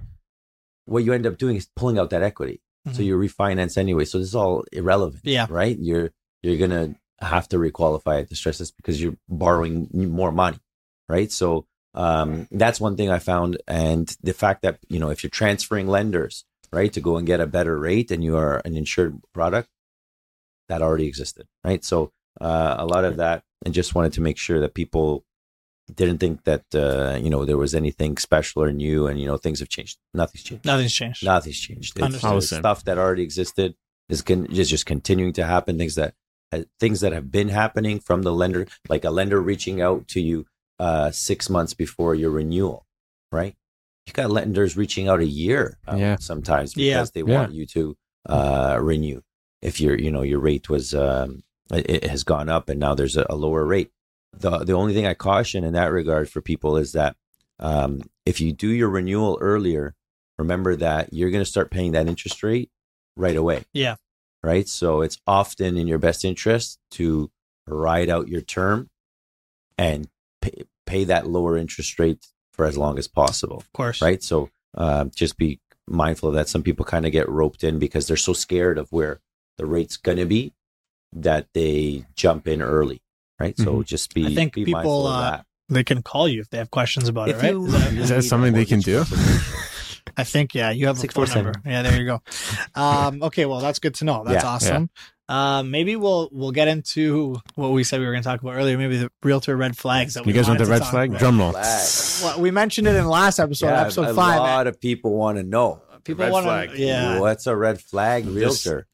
Speaker 1: what you end up doing is pulling out that equity, so
Speaker 2: Mhm.
Speaker 1: you refinance anyway. So this is all irrelevant
Speaker 2: Yeah.
Speaker 1: right? You're you're gonna have to requalify at the stress test because you're borrowing more money, right? So um, that's one thing I found, and the fact that you know if you're transferring lenders, right, to go and get a better rate, and you are an insured product, that already existed, right? So uh, a lot of that, and just wanted to make sure that people didn't think that uh, you know there was anything special or new, and you know things have changed. Nothing's changed.
Speaker 2: Nothing's changed.
Speaker 1: Nothing's changed. It's uh, stuff that already existed is, con- is just continuing to happen. Things that uh, things that have been happening from the lender, like a lender reaching out to you uh, six months before your renewal, right? You got lenders reaching out a year uh,
Speaker 3: Yeah.
Speaker 1: sometimes because
Speaker 2: Yeah.
Speaker 1: they
Speaker 3: Yeah.
Speaker 1: want you to uh, renew. If your you know your rate was um, it, it has gone up and now there's a, a lower rate. The the only thing I caution in that regard for people is that um, if you do your renewal earlier, remember that you're going to start paying that interest rate right away.
Speaker 2: Yeah.
Speaker 1: Right. So it's often in your best interest to ride out your term and pay, pay that lower interest rate for as long as possible.
Speaker 2: Of course.
Speaker 1: Right. So um, just be mindful of that. Some people kind of get roped in because they're so scared of where the rate's going to be that they jump in early. Right. So
Speaker 3: Mhm.
Speaker 1: just be,
Speaker 2: I think
Speaker 1: be
Speaker 2: people,
Speaker 1: mindful of
Speaker 2: uh,
Speaker 1: that.
Speaker 2: They can call you if they have questions about
Speaker 1: If
Speaker 2: it, right?
Speaker 1: you-
Speaker 2: Is that-
Speaker 3: Is that something they can do?
Speaker 1: Consultation.
Speaker 2: I think yeah, you have a phone
Speaker 1: 647.
Speaker 2: number. Yeah, there you go. Um, okay, well that's good to know. That's
Speaker 1: Yeah,
Speaker 2: awesome. Um, maybe we'll we'll get into what we said we were going to talk about earlier. Maybe the realtor red flags that
Speaker 3: You
Speaker 2: we
Speaker 3: guys want the red flag?
Speaker 2: about.
Speaker 3: Drum roll.
Speaker 2: Well, we mentioned it in the last episode,
Speaker 1: Yeah,
Speaker 2: episode
Speaker 1: a
Speaker 2: five.
Speaker 1: lot of people want to know.
Speaker 2: People want
Speaker 3: flag.
Speaker 2: to, yeah.
Speaker 1: What's a red flag
Speaker 3: This-
Speaker 1: realtor?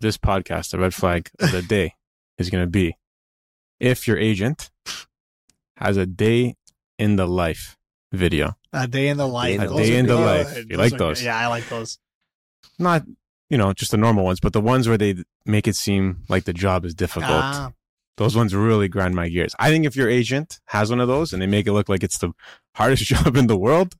Speaker 3: This podcast, the red flag of the day, is going to be if your agent has a day in the life video.
Speaker 2: A day in the life.
Speaker 1: A
Speaker 2: Those
Speaker 1: day in the
Speaker 2: good.
Speaker 3: life. You like those?
Speaker 2: good. Yeah, I like those.
Speaker 3: Not, you know, just the normal ones, but the ones where they make it seem like the job is difficult.
Speaker 2: Ah,
Speaker 3: Those ones really grind my gears. I think if your agent has one of those and they make it look like it's the hardest job in the world,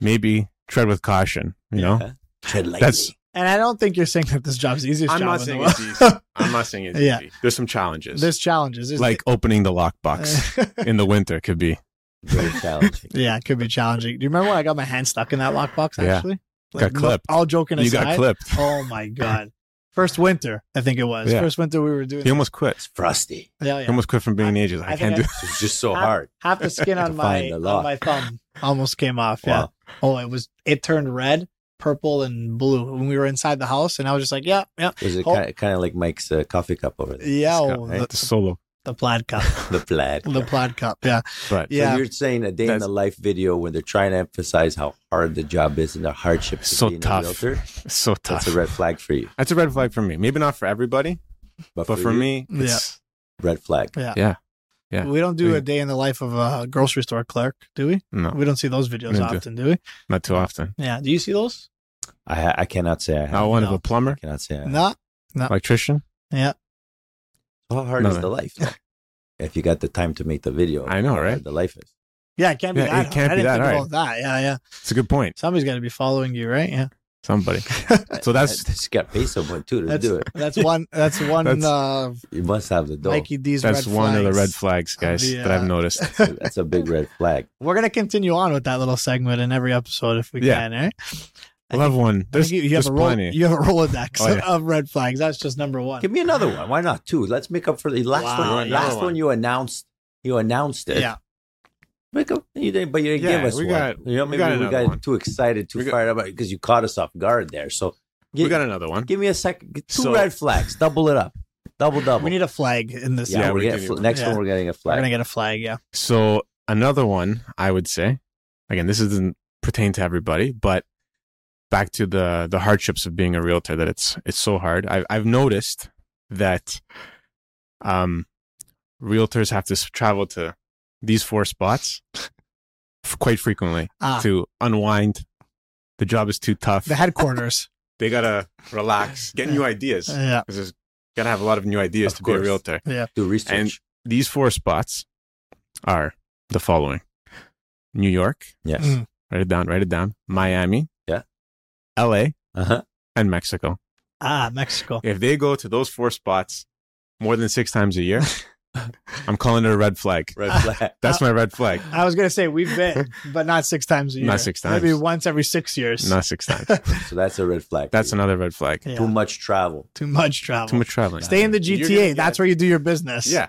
Speaker 3: maybe tread with caution. You know,
Speaker 1: Tread lightly.
Speaker 3: That's-
Speaker 2: And I don't think you're saying that this job's easiest
Speaker 3: I'm
Speaker 2: job
Speaker 3: not
Speaker 2: in the
Speaker 3: saying
Speaker 2: world.
Speaker 3: it's easy. I'm not saying it's
Speaker 2: Yeah.
Speaker 3: easy. There's some challenges.
Speaker 2: There's challenges. There's
Speaker 3: like opening the lockbox in the winter could be.
Speaker 1: Very challenging.
Speaker 2: yeah, it could be challenging. Do you remember when I got my hand stuck in that lockbox?
Speaker 3: Yeah.
Speaker 2: Actually,
Speaker 3: Got clipped.
Speaker 2: all joking aside, You
Speaker 3: got clipped.
Speaker 2: Oh my god! First winter, I think it was.
Speaker 3: Yeah.
Speaker 2: First winter we were doing.
Speaker 3: He almost quit.
Speaker 1: It's frosty.
Speaker 2: yeah,
Speaker 3: He almost quit from being an agent. I,
Speaker 2: I
Speaker 3: can't do.
Speaker 2: I-
Speaker 1: It's just so
Speaker 2: Half-
Speaker 1: hard.
Speaker 2: Half the skin on my on my thumb almost came off. Yeah.
Speaker 1: Wow.
Speaker 2: Oh, it was. It turned red, purple, and blue when we were inside the house, and I was just like, yeah, yeah,
Speaker 1: Was it
Speaker 2: Oh.
Speaker 1: kind of, kind of like Mike's uh, coffee cup over there?
Speaker 2: yeah.
Speaker 3: Scott,
Speaker 2: oh,
Speaker 3: right?
Speaker 2: the,
Speaker 3: the solo,
Speaker 2: the plaid cup,
Speaker 1: The plaid.
Speaker 2: the plaid cup. Yeah,
Speaker 3: but
Speaker 2: yeah.
Speaker 1: So you're saying a day in the life video when they're trying to emphasize how hard the job is and the hardships of
Speaker 3: So
Speaker 1: being
Speaker 3: tough.
Speaker 1: a realtor.
Speaker 3: so tough.
Speaker 1: That's a red flag for you.
Speaker 3: That's a red flag for me. Maybe not for everybody,
Speaker 1: But,
Speaker 3: but for
Speaker 1: you,
Speaker 3: me, it's
Speaker 1: red flag.
Speaker 2: Yeah.
Speaker 3: Yeah. Yeah.
Speaker 2: We don't do
Speaker 3: We-
Speaker 2: a day in the life of a grocery store clerk, do we?
Speaker 3: no,
Speaker 2: We don't see those videos
Speaker 3: We don't do.
Speaker 2: often, do we?
Speaker 3: not too often.
Speaker 2: Yeah. Do you see those?
Speaker 1: I ha- I cannot say I have.
Speaker 3: Not one
Speaker 2: no.
Speaker 3: of a plumber,
Speaker 1: I cannot say I have.
Speaker 2: No.
Speaker 3: electrician.
Speaker 2: Yeah.
Speaker 1: How hard is
Speaker 3: No.
Speaker 1: the life? though? if you got the time to make the video,
Speaker 3: I know,
Speaker 1: how
Speaker 3: right?
Speaker 1: The life is.
Speaker 2: Yeah, it can't be
Speaker 3: Yeah,
Speaker 2: that.
Speaker 3: it can't
Speaker 2: hard.
Speaker 3: be
Speaker 2: I didn't
Speaker 3: that
Speaker 2: think
Speaker 3: hard.
Speaker 2: about that. Yeah, yeah.
Speaker 3: It's a good point.
Speaker 2: Somebody's got to be following you, right? Yeah.
Speaker 3: Somebody. So that's
Speaker 1: It's got to pay someone too to
Speaker 2: That's
Speaker 1: do it.
Speaker 2: that's one. That's one.
Speaker 3: That's-
Speaker 2: uh,
Speaker 1: You must have the dough.
Speaker 2: Mikey D's.
Speaker 3: that's
Speaker 2: red
Speaker 3: one of the red flags, guys,
Speaker 2: the,
Speaker 3: that I've
Speaker 2: uh,
Speaker 3: noticed.
Speaker 1: That's a big red flag.
Speaker 2: We're gonna continue on with that little segment in every episode if we
Speaker 3: Yeah.
Speaker 2: can. Eh? I
Speaker 3: We'll have
Speaker 2: think-
Speaker 3: one. There's,
Speaker 2: you, you
Speaker 3: there's
Speaker 2: have a roll,
Speaker 3: plenty.
Speaker 2: you have a Rolodex
Speaker 3: Oh, yeah.
Speaker 2: of red flags. That's just number one.
Speaker 1: Give me another one. Why not two? Let's make up for the last
Speaker 2: Wow,
Speaker 1: one. Last
Speaker 3: Another
Speaker 1: one you announced. You announced it.
Speaker 2: Yeah.
Speaker 1: Make up, you didn't, but you didn't
Speaker 3: Yeah,
Speaker 1: give us
Speaker 3: we
Speaker 1: one.
Speaker 3: got-
Speaker 1: you know,
Speaker 3: we
Speaker 1: maybe
Speaker 3: got
Speaker 1: we got
Speaker 3: one.
Speaker 1: too excited, too
Speaker 3: We got-
Speaker 1: fired up because you caught us off guard there. So
Speaker 3: we
Speaker 1: gi-
Speaker 3: got another one.
Speaker 1: give me a second. Two
Speaker 3: So-
Speaker 1: red flags. Double it up. Double double.
Speaker 2: We need a flag in this.
Speaker 1: yeah,
Speaker 3: Yeah,
Speaker 1: we're
Speaker 3: we
Speaker 1: getting
Speaker 3: do.
Speaker 1: fl- next
Speaker 2: Yeah.
Speaker 1: one. We're getting a flag.
Speaker 2: We're gonna get a flag. Yeah.
Speaker 3: So another one, I would say, again, this doesn't pertain to everybody, but back to the the hardships of being a realtor, that it's it's so hard. I, I've noticed that um, realtors have to travel to these four spots quite frequently
Speaker 2: Ah,
Speaker 3: to unwind. The job is too tough.
Speaker 2: the headquarters.
Speaker 3: they gotta relax, get new ideas.
Speaker 2: yeah.
Speaker 3: 'Cause there's gotta have a lot of new ideas
Speaker 1: Of
Speaker 3: to be a
Speaker 1: course.
Speaker 3: realtor.
Speaker 1: Do research.
Speaker 3: And- These four spots are the following: New York,
Speaker 1: yes.
Speaker 2: Mm.
Speaker 3: write it down, write it down. Miami,
Speaker 1: Yeah.
Speaker 3: L.A.
Speaker 1: Uh-huh.
Speaker 3: and Mexico.
Speaker 2: Ah, Mexico.
Speaker 3: If they go to those four spots more than six times a year, I'm calling it a red flag.
Speaker 1: Red flag.
Speaker 3: That's my red flag.
Speaker 2: I was gonna say we've been, but not six times a year.
Speaker 3: Not six times.
Speaker 2: Maybe once every six years.
Speaker 3: Not six times.
Speaker 1: so that's a red flag.
Speaker 3: That's another red flag.
Speaker 2: Yeah.
Speaker 1: Too much travel.
Speaker 2: Too much travel.
Speaker 3: Too much traveling.
Speaker 2: Stay in the GTA.
Speaker 3: get-
Speaker 2: That's where you do your business.
Speaker 3: Yeah.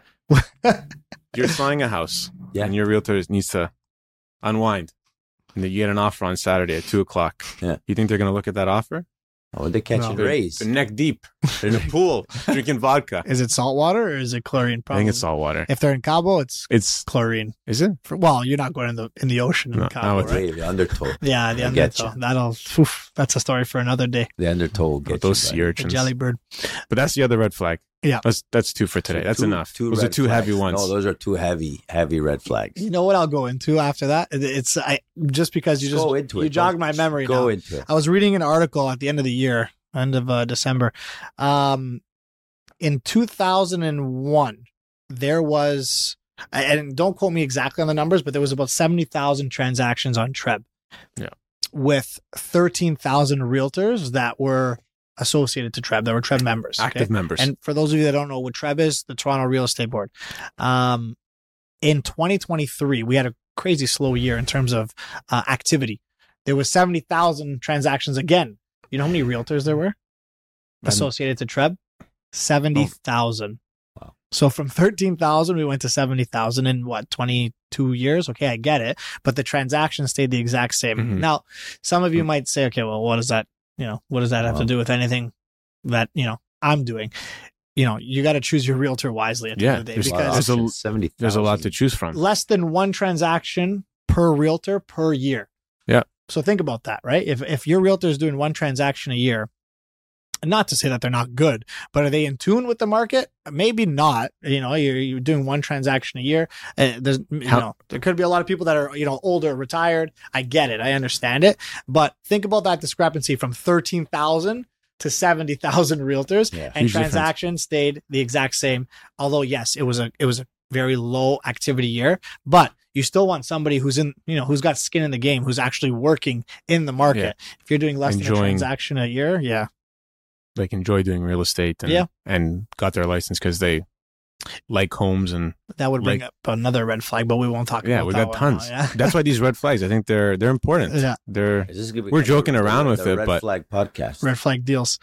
Speaker 3: You're selling a house,
Speaker 1: Yeah.
Speaker 3: and your realtor needs to unwind. And you get an offer on Saturday at two o'clock.
Speaker 1: Yeah.
Speaker 3: You think they're going to look at that offer?
Speaker 1: Oh, they catch
Speaker 2: No.
Speaker 1: and
Speaker 3: They're,
Speaker 1: raise.
Speaker 3: they're neck deep. They're in a pool drinking vodka.
Speaker 2: Is it salt water or is it chlorine? Probably.
Speaker 3: I think it's salt water.
Speaker 2: If they're in Cabo, it's
Speaker 3: It's
Speaker 2: chlorine.
Speaker 3: is it?
Speaker 2: For, well, you're not going in the in the ocean in
Speaker 3: No,
Speaker 2: Cabo,
Speaker 3: no, it's-
Speaker 2: right?
Speaker 1: The undertow.
Speaker 2: Yeah, the
Speaker 1: I get
Speaker 2: undertow. That'll. oof, that's a story for another day.
Speaker 1: The undertow will get
Speaker 3: those
Speaker 1: you,
Speaker 3: sea
Speaker 1: buddy.
Speaker 2: The
Speaker 3: urchins.
Speaker 2: jelly bird.
Speaker 3: But that's the other red flag.
Speaker 2: Yeah.
Speaker 3: That's that's two for today.
Speaker 1: So
Speaker 3: that's
Speaker 1: two-
Speaker 3: enough.
Speaker 1: Two
Speaker 3: those are
Speaker 1: red
Speaker 3: two heavy ones.
Speaker 1: No, those are two heavy, heavy red flags.
Speaker 2: You know what I'll go into after that? It's I just because you just
Speaker 1: go into it.
Speaker 2: you jogged
Speaker 1: Don't-
Speaker 2: my memory.
Speaker 1: Go
Speaker 2: now.
Speaker 1: into it.
Speaker 2: I was reading an article at the end of the year, end of uh, December. Um, in 2001, there was, and don't quote me exactly on the numbers, but there was about 70,000 transactions on TREB.
Speaker 3: Yeah.
Speaker 2: With 13,000 realtors that were associated to TREB, that were TREB members. okay?
Speaker 3: Active members.
Speaker 2: And for those of you that don't know what TREB is, the Toronto Real Estate Board. Um, in 2023, we had a crazy slow year in terms of uh, activity. There was 70,000 transactions again. You know how many realtors there were associated to TREB? 70,000.
Speaker 1: Wow.
Speaker 2: So from 13,000, we went to 70,000 in what, 22 years? Okay, I get it. But the transactions stayed the exact same.
Speaker 3: Mhm.
Speaker 2: Now, some of you might say, okay, well, what does that, you know, what does that have to
Speaker 1: um,
Speaker 2: do with anything that, you know, I'm doing? You know, you got to choose your realtor wisely at the
Speaker 3: Yeah,
Speaker 2: end of the day
Speaker 3: there's-
Speaker 2: because
Speaker 3: there's a-
Speaker 1: seventy.
Speaker 3: There's a lot to choose from.
Speaker 2: less than one transaction per realtor per year.
Speaker 3: Yeah.
Speaker 2: So think about that, right? If if your realtor is doing one transaction a year, not to say that they're not good, but are they in tune with the market? Maybe not. You know, you're, you're doing one transaction a year. Uh, there's, you
Speaker 3: How-
Speaker 2: know, there could be a lot of people that are, you know, older, retired. I get it. I understand it. But think about that discrepancy from 13,000 to 70,000 realtors
Speaker 1: Yeah.
Speaker 2: and
Speaker 3: difference.
Speaker 2: transactions stayed the exact same. Although yes, it was a it was a very low activity year, but you still want somebody who's in, you know, who's got skin in the game, who's actually working in the market. If you're doing less than a transaction a year, yeah.
Speaker 3: Like enjoy doing real estate and
Speaker 2: Yeah.
Speaker 3: and got their license because they like homes and
Speaker 2: That would bring
Speaker 3: Like-
Speaker 2: up another red flag, but we won't talk
Speaker 3: yeah
Speaker 2: about
Speaker 3: we
Speaker 2: that
Speaker 3: got
Speaker 2: one
Speaker 3: tons
Speaker 2: now, yeah.
Speaker 3: that's why these red flags i think they're they're important
Speaker 2: Yeah.
Speaker 3: they're
Speaker 1: Is this
Speaker 3: We're joking
Speaker 1: the-
Speaker 3: around
Speaker 1: the-
Speaker 3: with
Speaker 1: the
Speaker 3: it,
Speaker 1: Red
Speaker 3: but-
Speaker 1: flag podcast.
Speaker 2: red flag deals.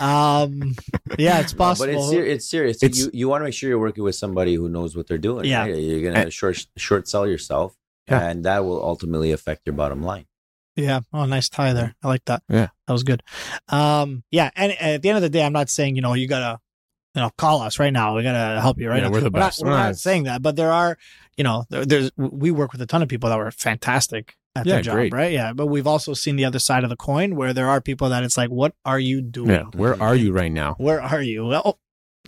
Speaker 2: Um, yeah, it's
Speaker 1: No,
Speaker 2: possible.
Speaker 1: but it's ser- it's serious.
Speaker 3: It's-
Speaker 1: you you want to make sure you're working with somebody who knows what they're doing.
Speaker 2: Yeah.
Speaker 1: right? you're gonna
Speaker 3: And-
Speaker 1: short short sell yourself,
Speaker 3: Yeah.
Speaker 1: and that will ultimately affect your bottom line.
Speaker 2: Yeah. Oh, nice tie there. I like that.
Speaker 3: Yeah.
Speaker 2: That was good. Um, yeah. And at the end of the day, I'm not saying, you know, you gotta, you know, call us right now. We gotta help you right
Speaker 3: Yeah,
Speaker 2: now.
Speaker 3: we're the
Speaker 2: not-
Speaker 3: best.
Speaker 2: We're
Speaker 3: We're
Speaker 2: not,
Speaker 3: not-
Speaker 2: saying that, but there are, you know, there, there's, we work with a ton of people that were fantastic at
Speaker 3: Yeah,
Speaker 2: their job,
Speaker 3: great.
Speaker 2: right? Yeah. But we've also seen the other side of the coin where there are people that it's like, what are you doing?
Speaker 3: yeah where are you right now
Speaker 2: Where are you? Well, oh,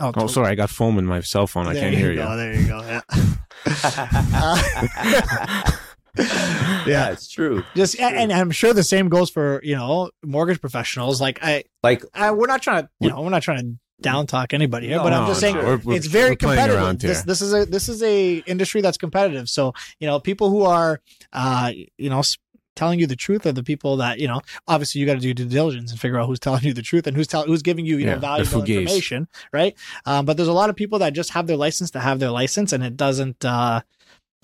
Speaker 2: oh,
Speaker 3: oh sorry i got foam in my cell phone i can't hear you
Speaker 2: go, There you go. Yeah.
Speaker 1: yeah, it's true.
Speaker 2: Just,
Speaker 1: True.
Speaker 2: and I'm sure the same goes for, you know, mortgage professionals. Like I,
Speaker 1: Like
Speaker 2: I, we're not trying to, you know, we're not trying to down talk anybody here,
Speaker 1: No,
Speaker 2: but I'm
Speaker 1: no,
Speaker 2: just saying
Speaker 1: no.
Speaker 3: We're- we're-
Speaker 2: it's very competitive. This this is a this is a industry that's competitive. So you know, people who are, uh, you know. s- Telling you the truth are the people that you know. Obviously, you got to do due diligence and figure out who's telling you the truth and who's telling who's giving you you
Speaker 3: Yeah,
Speaker 2: know valuable information, right? Um, but there's a lot of people that just have their license to have their license, and it doesn't uh,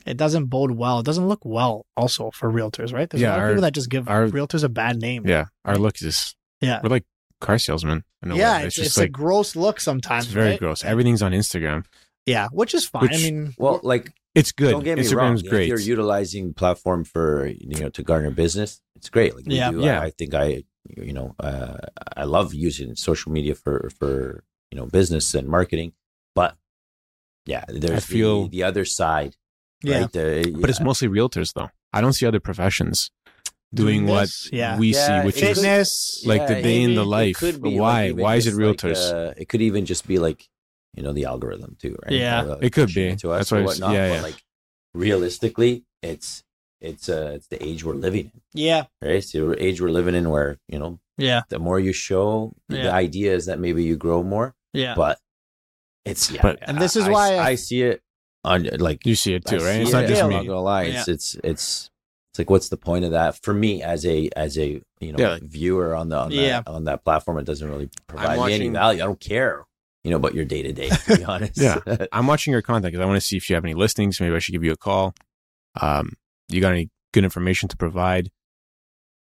Speaker 2: it doesn't bode well. It doesn't look well also for realtors, right? There's a
Speaker 3: Yeah,
Speaker 2: lot of people that just give
Speaker 3: our-
Speaker 2: realtors a bad name.
Speaker 3: yeah our look is
Speaker 2: Yeah.
Speaker 3: we're like car salesmen in a
Speaker 2: yeah,
Speaker 3: way.
Speaker 2: it's,
Speaker 3: just
Speaker 2: it's a gross look sometimes.
Speaker 3: it's very
Speaker 2: right?
Speaker 3: gross everything's on instagram
Speaker 2: Yeah, which is fine. I mean,
Speaker 1: well, like
Speaker 3: it's good
Speaker 1: don't get me wrong.
Speaker 3: instagram's great
Speaker 1: If you're utilizing platform for you know to garner business, it's great. Like
Speaker 2: Yeah.
Speaker 1: do.
Speaker 3: Yeah.
Speaker 1: I, I think I you know uh, I love using social media for for you know business and marketing, but yeah, there's
Speaker 3: feel-
Speaker 1: the, the other side.
Speaker 2: Yeah,
Speaker 1: right? The-
Speaker 3: but it's mostly realtors though i don't see other professions doing,
Speaker 2: Doing
Speaker 3: what
Speaker 2: yeah.
Speaker 3: we
Speaker 1: Yeah,
Speaker 3: see which
Speaker 1: it
Speaker 3: is
Speaker 1: could-
Speaker 2: fitness.
Speaker 3: like the day in the life.
Speaker 1: could
Speaker 3: Why?
Speaker 1: even
Speaker 3: Why is it
Speaker 1: just like,
Speaker 3: realtors?
Speaker 1: uh, it could even just be like you know the algorithm too, right?
Speaker 2: Yeah.
Speaker 1: Uh,
Speaker 3: It could be.
Speaker 1: to us
Speaker 3: That's
Speaker 1: or
Speaker 3: why
Speaker 1: whatnot,
Speaker 3: yeah,
Speaker 1: but
Speaker 3: yeah.
Speaker 1: like realistically, it's it's uh it's the age we're living in,
Speaker 2: Yeah,
Speaker 1: right? It's the age we're living in where you know
Speaker 2: yeah,
Speaker 1: the more you show,
Speaker 2: Yeah.
Speaker 1: the idea is that maybe you grow more,
Speaker 2: yeah.
Speaker 1: but it's yeah.
Speaker 3: But-
Speaker 2: And this is
Speaker 1: I-
Speaker 2: why I-
Speaker 1: I, see it on like
Speaker 3: you see it too
Speaker 1: I
Speaker 3: right
Speaker 1: see
Speaker 3: it's
Speaker 1: it,
Speaker 3: not just
Speaker 1: I'm
Speaker 3: me
Speaker 1: not gonna lie. It's
Speaker 2: Yeah.
Speaker 1: it's it's it's like what's the point of that for me as a as a you know
Speaker 3: Yeah, like-
Speaker 1: viewer on the on
Speaker 2: Yeah.
Speaker 1: that on that platform? It doesn't really provide me any value. I don't care, you know, about your day to day. To be honest,
Speaker 3: Yeah. I'm watching your content because I want to see if you have any listings. Maybe I should give you a call. Um, you got any good information to provide?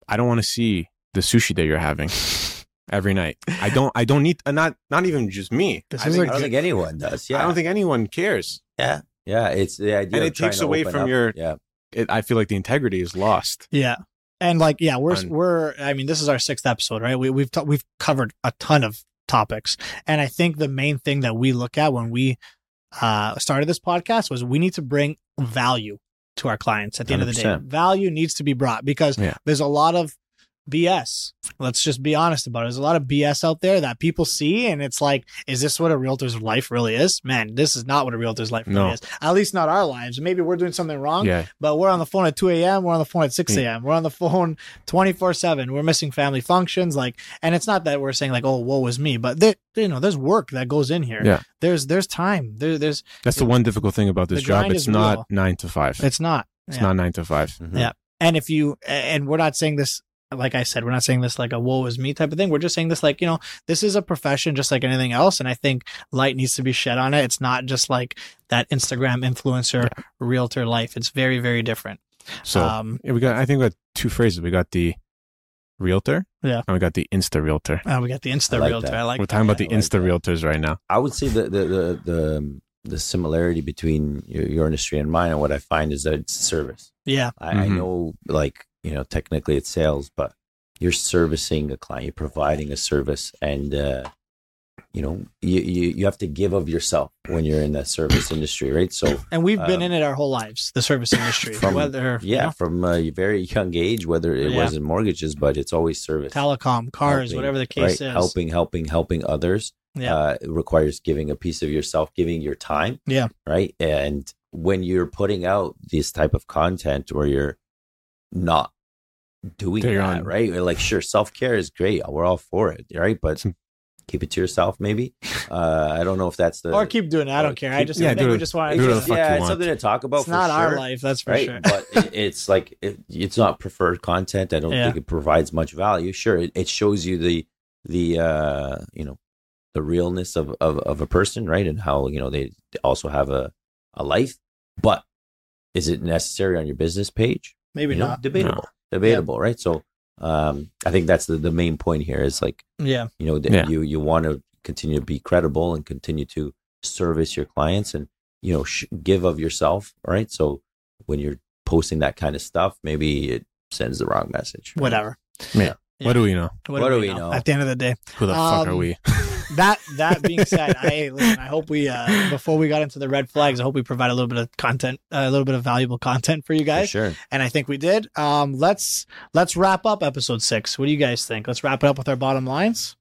Speaker 3: I don't want to see the sushi that you're having every night. I don't. I don't need. Uh, not. Not even just me.
Speaker 2: This
Speaker 3: I,
Speaker 2: is
Speaker 3: think,
Speaker 1: I don't think anyone does. Yeah,
Speaker 3: I don't think anyone cares.
Speaker 1: Yeah, yeah. It's the idea,
Speaker 3: And
Speaker 1: of
Speaker 3: it takes
Speaker 1: to
Speaker 3: away from
Speaker 1: up-
Speaker 3: your-
Speaker 1: yeah.
Speaker 3: It, I feel like the integrity is lost.
Speaker 2: Yeah. And like, yeah, we're,
Speaker 3: On-
Speaker 2: we're, I mean, this is our sixth episode, right? We, we've, ta- we've covered a ton of topics. And I think the main thing that we look at when we, uh, started this podcast was we need to bring value to our clients at the end of the day. Value needs to be brought because
Speaker 3: Yeah.
Speaker 2: there's a lot of BS. Let's just be honest about it. There's a lot of BS out there that people see, and it's like, is this what a realtor's life really is? Man, this is not what a realtor's life really is. At least not our lives. Maybe we're doing something wrong,
Speaker 3: Yeah.
Speaker 2: but we're on the phone at 2 a.m. We're on the phone at 6
Speaker 3: Yeah.
Speaker 2: a.m. We're on the phone 24 7. We're missing family functions. Like, and it's not that we're saying like, oh, woe is me, but there, you know, there's work that goes in here.
Speaker 3: Yeah.
Speaker 2: There's, there's time. There, there's,
Speaker 3: That's the one difficult thing about this job. It's not
Speaker 2: real.
Speaker 3: nine to five.
Speaker 2: it's not.
Speaker 3: It's
Speaker 2: Yeah.
Speaker 3: not nine to five.
Speaker 1: Mhm.
Speaker 2: Yeah. And if you, and we're not saying this, like I said, we're not saying this like a woe is me type of thing. We're just saying this like, you know, this is a profession just like anything else. And I think light needs to be shed on it. It's not just like that Instagram influencer realtor life. It's very, very different.
Speaker 3: So
Speaker 2: um,
Speaker 3: yeah, we got. I think we got two phrases. We got the realtor.
Speaker 2: Yeah.
Speaker 3: And we got the Insta realtor.
Speaker 2: uh, we got the Insta
Speaker 1: I like
Speaker 2: realtor.
Speaker 1: that.
Speaker 2: I like
Speaker 3: We're talking about the
Speaker 1: like
Speaker 3: Insta
Speaker 1: that.
Speaker 3: realtors right now.
Speaker 1: I would say the the the the, the similarity between your, your industry and mine, and what I find is that it's service.
Speaker 2: Yeah.
Speaker 1: I, I
Speaker 3: Mhm.
Speaker 1: know, like you know, technically it's sales, but you're servicing a client, you're providing a service, and uh, you know, you, you you have to give of yourself when you're in that service industry, right? So
Speaker 2: And we've been
Speaker 1: Um,
Speaker 2: in it our whole lives, the service industry,
Speaker 1: from-
Speaker 2: whether you
Speaker 1: yeah,
Speaker 2: know,
Speaker 1: from a very young age, whether it
Speaker 2: Yeah.
Speaker 1: wasn't mortgages, but it's always service.
Speaker 2: telecom, cars,
Speaker 1: Helping,
Speaker 2: whatever the
Speaker 1: right?
Speaker 2: case is.
Speaker 1: Helping, helping, helping others.
Speaker 2: Yeah.
Speaker 1: Uh, it requires giving a piece of yourself, giving your time.
Speaker 2: Yeah.
Speaker 1: Right. And when you're putting out this type of content where you're not doing
Speaker 3: They're
Speaker 1: that,
Speaker 3: on-
Speaker 1: right? Like, sure, self care is great. We're all for it, right? But keep it to yourself, maybe. Uh, I don't know if that's the
Speaker 2: or keep doing it. I don't care. I just
Speaker 3: yeah,
Speaker 2: think
Speaker 3: do
Speaker 2: we
Speaker 3: it-
Speaker 2: just want to.
Speaker 3: whatever
Speaker 1: yeah, it's
Speaker 3: want.
Speaker 1: something to talk about.
Speaker 2: It's
Speaker 1: for
Speaker 2: not our life, that's for
Speaker 1: right?
Speaker 2: sure.
Speaker 1: But it, it's like it, it's not preferred content. I don't
Speaker 2: Yeah.
Speaker 1: think it provides much value. Sure, it, it shows you the the uh, you know the realness of, of of a person, right? And how you know they also have a a life. But is it necessary on your business page?
Speaker 2: Maybe
Speaker 1: You know,
Speaker 2: not.
Speaker 1: debatable, debatable, right? So um, I think that's the the main point here is like
Speaker 2: Yeah.
Speaker 1: you know that
Speaker 3: Yeah.
Speaker 1: you you want to continue to be credible and continue to service your clients and you know sh- give of yourself right so when you're posting that kind of stuff maybe it sends the wrong message right?
Speaker 2: Whatever.
Speaker 3: Yeah. What do we know?
Speaker 2: What,
Speaker 1: What
Speaker 2: do
Speaker 1: do
Speaker 2: we
Speaker 1: we
Speaker 2: know?
Speaker 1: know?
Speaker 2: At the end of the day,
Speaker 3: Who the fuck
Speaker 2: Um,
Speaker 3: are we?
Speaker 2: That that being said, I listen. I hope we uh, before we got into the red flags, I hope we provide a little bit of content, uh, a little bit of valuable content for you
Speaker 1: For
Speaker 2: guys,
Speaker 1: sure
Speaker 2: and I think we did. Um, let's let's wrap up episode six. What do you guys think? Let's wrap it up with our bottom lines.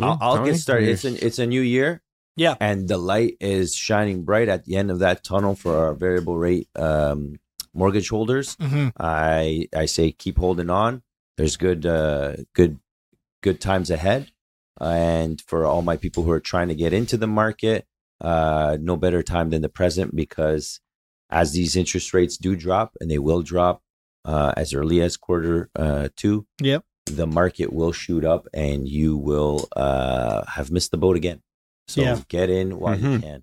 Speaker 1: I'll, I'll get started it's an it's a new year
Speaker 2: Yeah.
Speaker 1: and the light is shining bright at the end of that tunnel for our variable rate um, mortgage holders
Speaker 2: Mm-hmm.
Speaker 1: I I say keep holding on. There's good uh good good times ahead. And for all my people who are trying to get into the market, uh no better time than the present because as these interest rates do drop and they will drop uh as early as quarter uh 2,
Speaker 2: Yep.
Speaker 1: the market will shoot up and you will uh have missed the boat again. So
Speaker 2: Yeah.
Speaker 1: get in while you
Speaker 3: Mhm.
Speaker 1: can.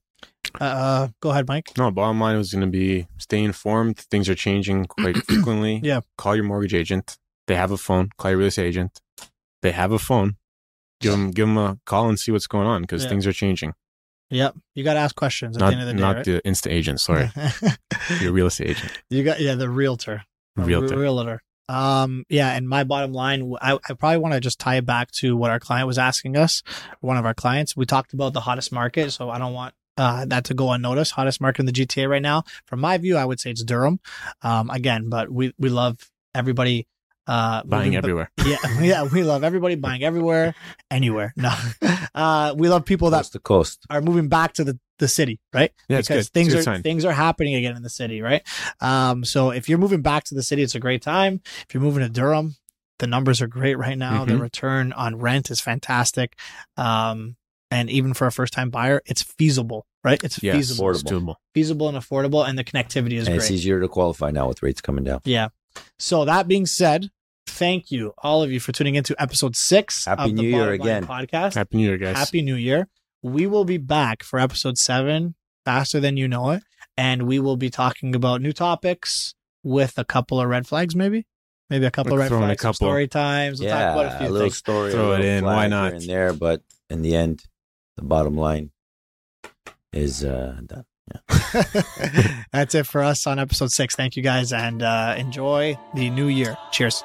Speaker 2: Uh, go ahead, Mike.
Speaker 3: No, bottom line was going to be stay informed. Things are changing quite frequently.
Speaker 2: Yeah.
Speaker 3: Call your mortgage agent. They have a phone. Call your real estate agent. They have a phone. Give them, give them a call and see what's going on because
Speaker 2: Yeah.
Speaker 3: things are changing.
Speaker 2: Yep, you got to ask questions at
Speaker 3: Not,
Speaker 2: the end of the day.
Speaker 3: not
Speaker 2: right?
Speaker 3: the insta agent. Sorry. your real estate agent.
Speaker 2: you got yeah, the realtor.
Speaker 3: Realtor.
Speaker 2: re- realtor. Um, yeah, and my bottom line, I, I probably want to just tie it back to what our client was asking us. One of our clients, we talked about the hottest market, so I don't want uh, that to go unnoticed. Hottest market in the GTA right now, from my view, I would say it's Durham. Um, again, but we we love everybody uh
Speaker 3: Buying
Speaker 2: moving-
Speaker 3: everywhere.
Speaker 2: Yeah, yeah, we love everybody buying everywhere, anywhere. No, uh, we love people that
Speaker 1: Coast to coast.
Speaker 2: are moving back to the, the city, right?
Speaker 3: Yeah,
Speaker 2: because things are
Speaker 3: sign.
Speaker 2: things are happening again in the city, right? Um, so if you're moving back to the city, it's a great time. If you're moving to Durham, the numbers are great right now. The
Speaker 3: Mhm.
Speaker 2: return on rent is fantastic. Um, and even for a first time buyer, it's feasible, right? It's
Speaker 3: Yes.
Speaker 2: feasible,
Speaker 3: It's
Speaker 2: feasible and affordable, and the connectivity is
Speaker 1: And
Speaker 2: great.
Speaker 1: it's easier to qualify now with rates coming down.
Speaker 2: Yeah. So that being said, thank you all of you for tuning into episode six
Speaker 1: Happy
Speaker 2: of the
Speaker 1: New Year
Speaker 2: Bottom Line
Speaker 1: again.
Speaker 2: podcast.
Speaker 3: Happy New Year, guys.
Speaker 2: Happy New Year. We will be back for episode seven faster than you know it. And we will be talking about new topics with a couple of red flags, maybe. Maybe a couple
Speaker 3: Like
Speaker 2: of red
Speaker 3: throw in a
Speaker 2: flags, some
Speaker 3: couple.
Speaker 2: story times. We'll
Speaker 1: yeah,
Speaker 2: talk about a few
Speaker 1: little
Speaker 2: things.
Speaker 1: story,
Speaker 3: Throw
Speaker 1: a
Speaker 3: it in, why not?
Speaker 1: In there, but in the end, the bottom line is uh, done.
Speaker 2: That's it for us on episode six. Thank you guys and uh, enjoy the new year. Cheers.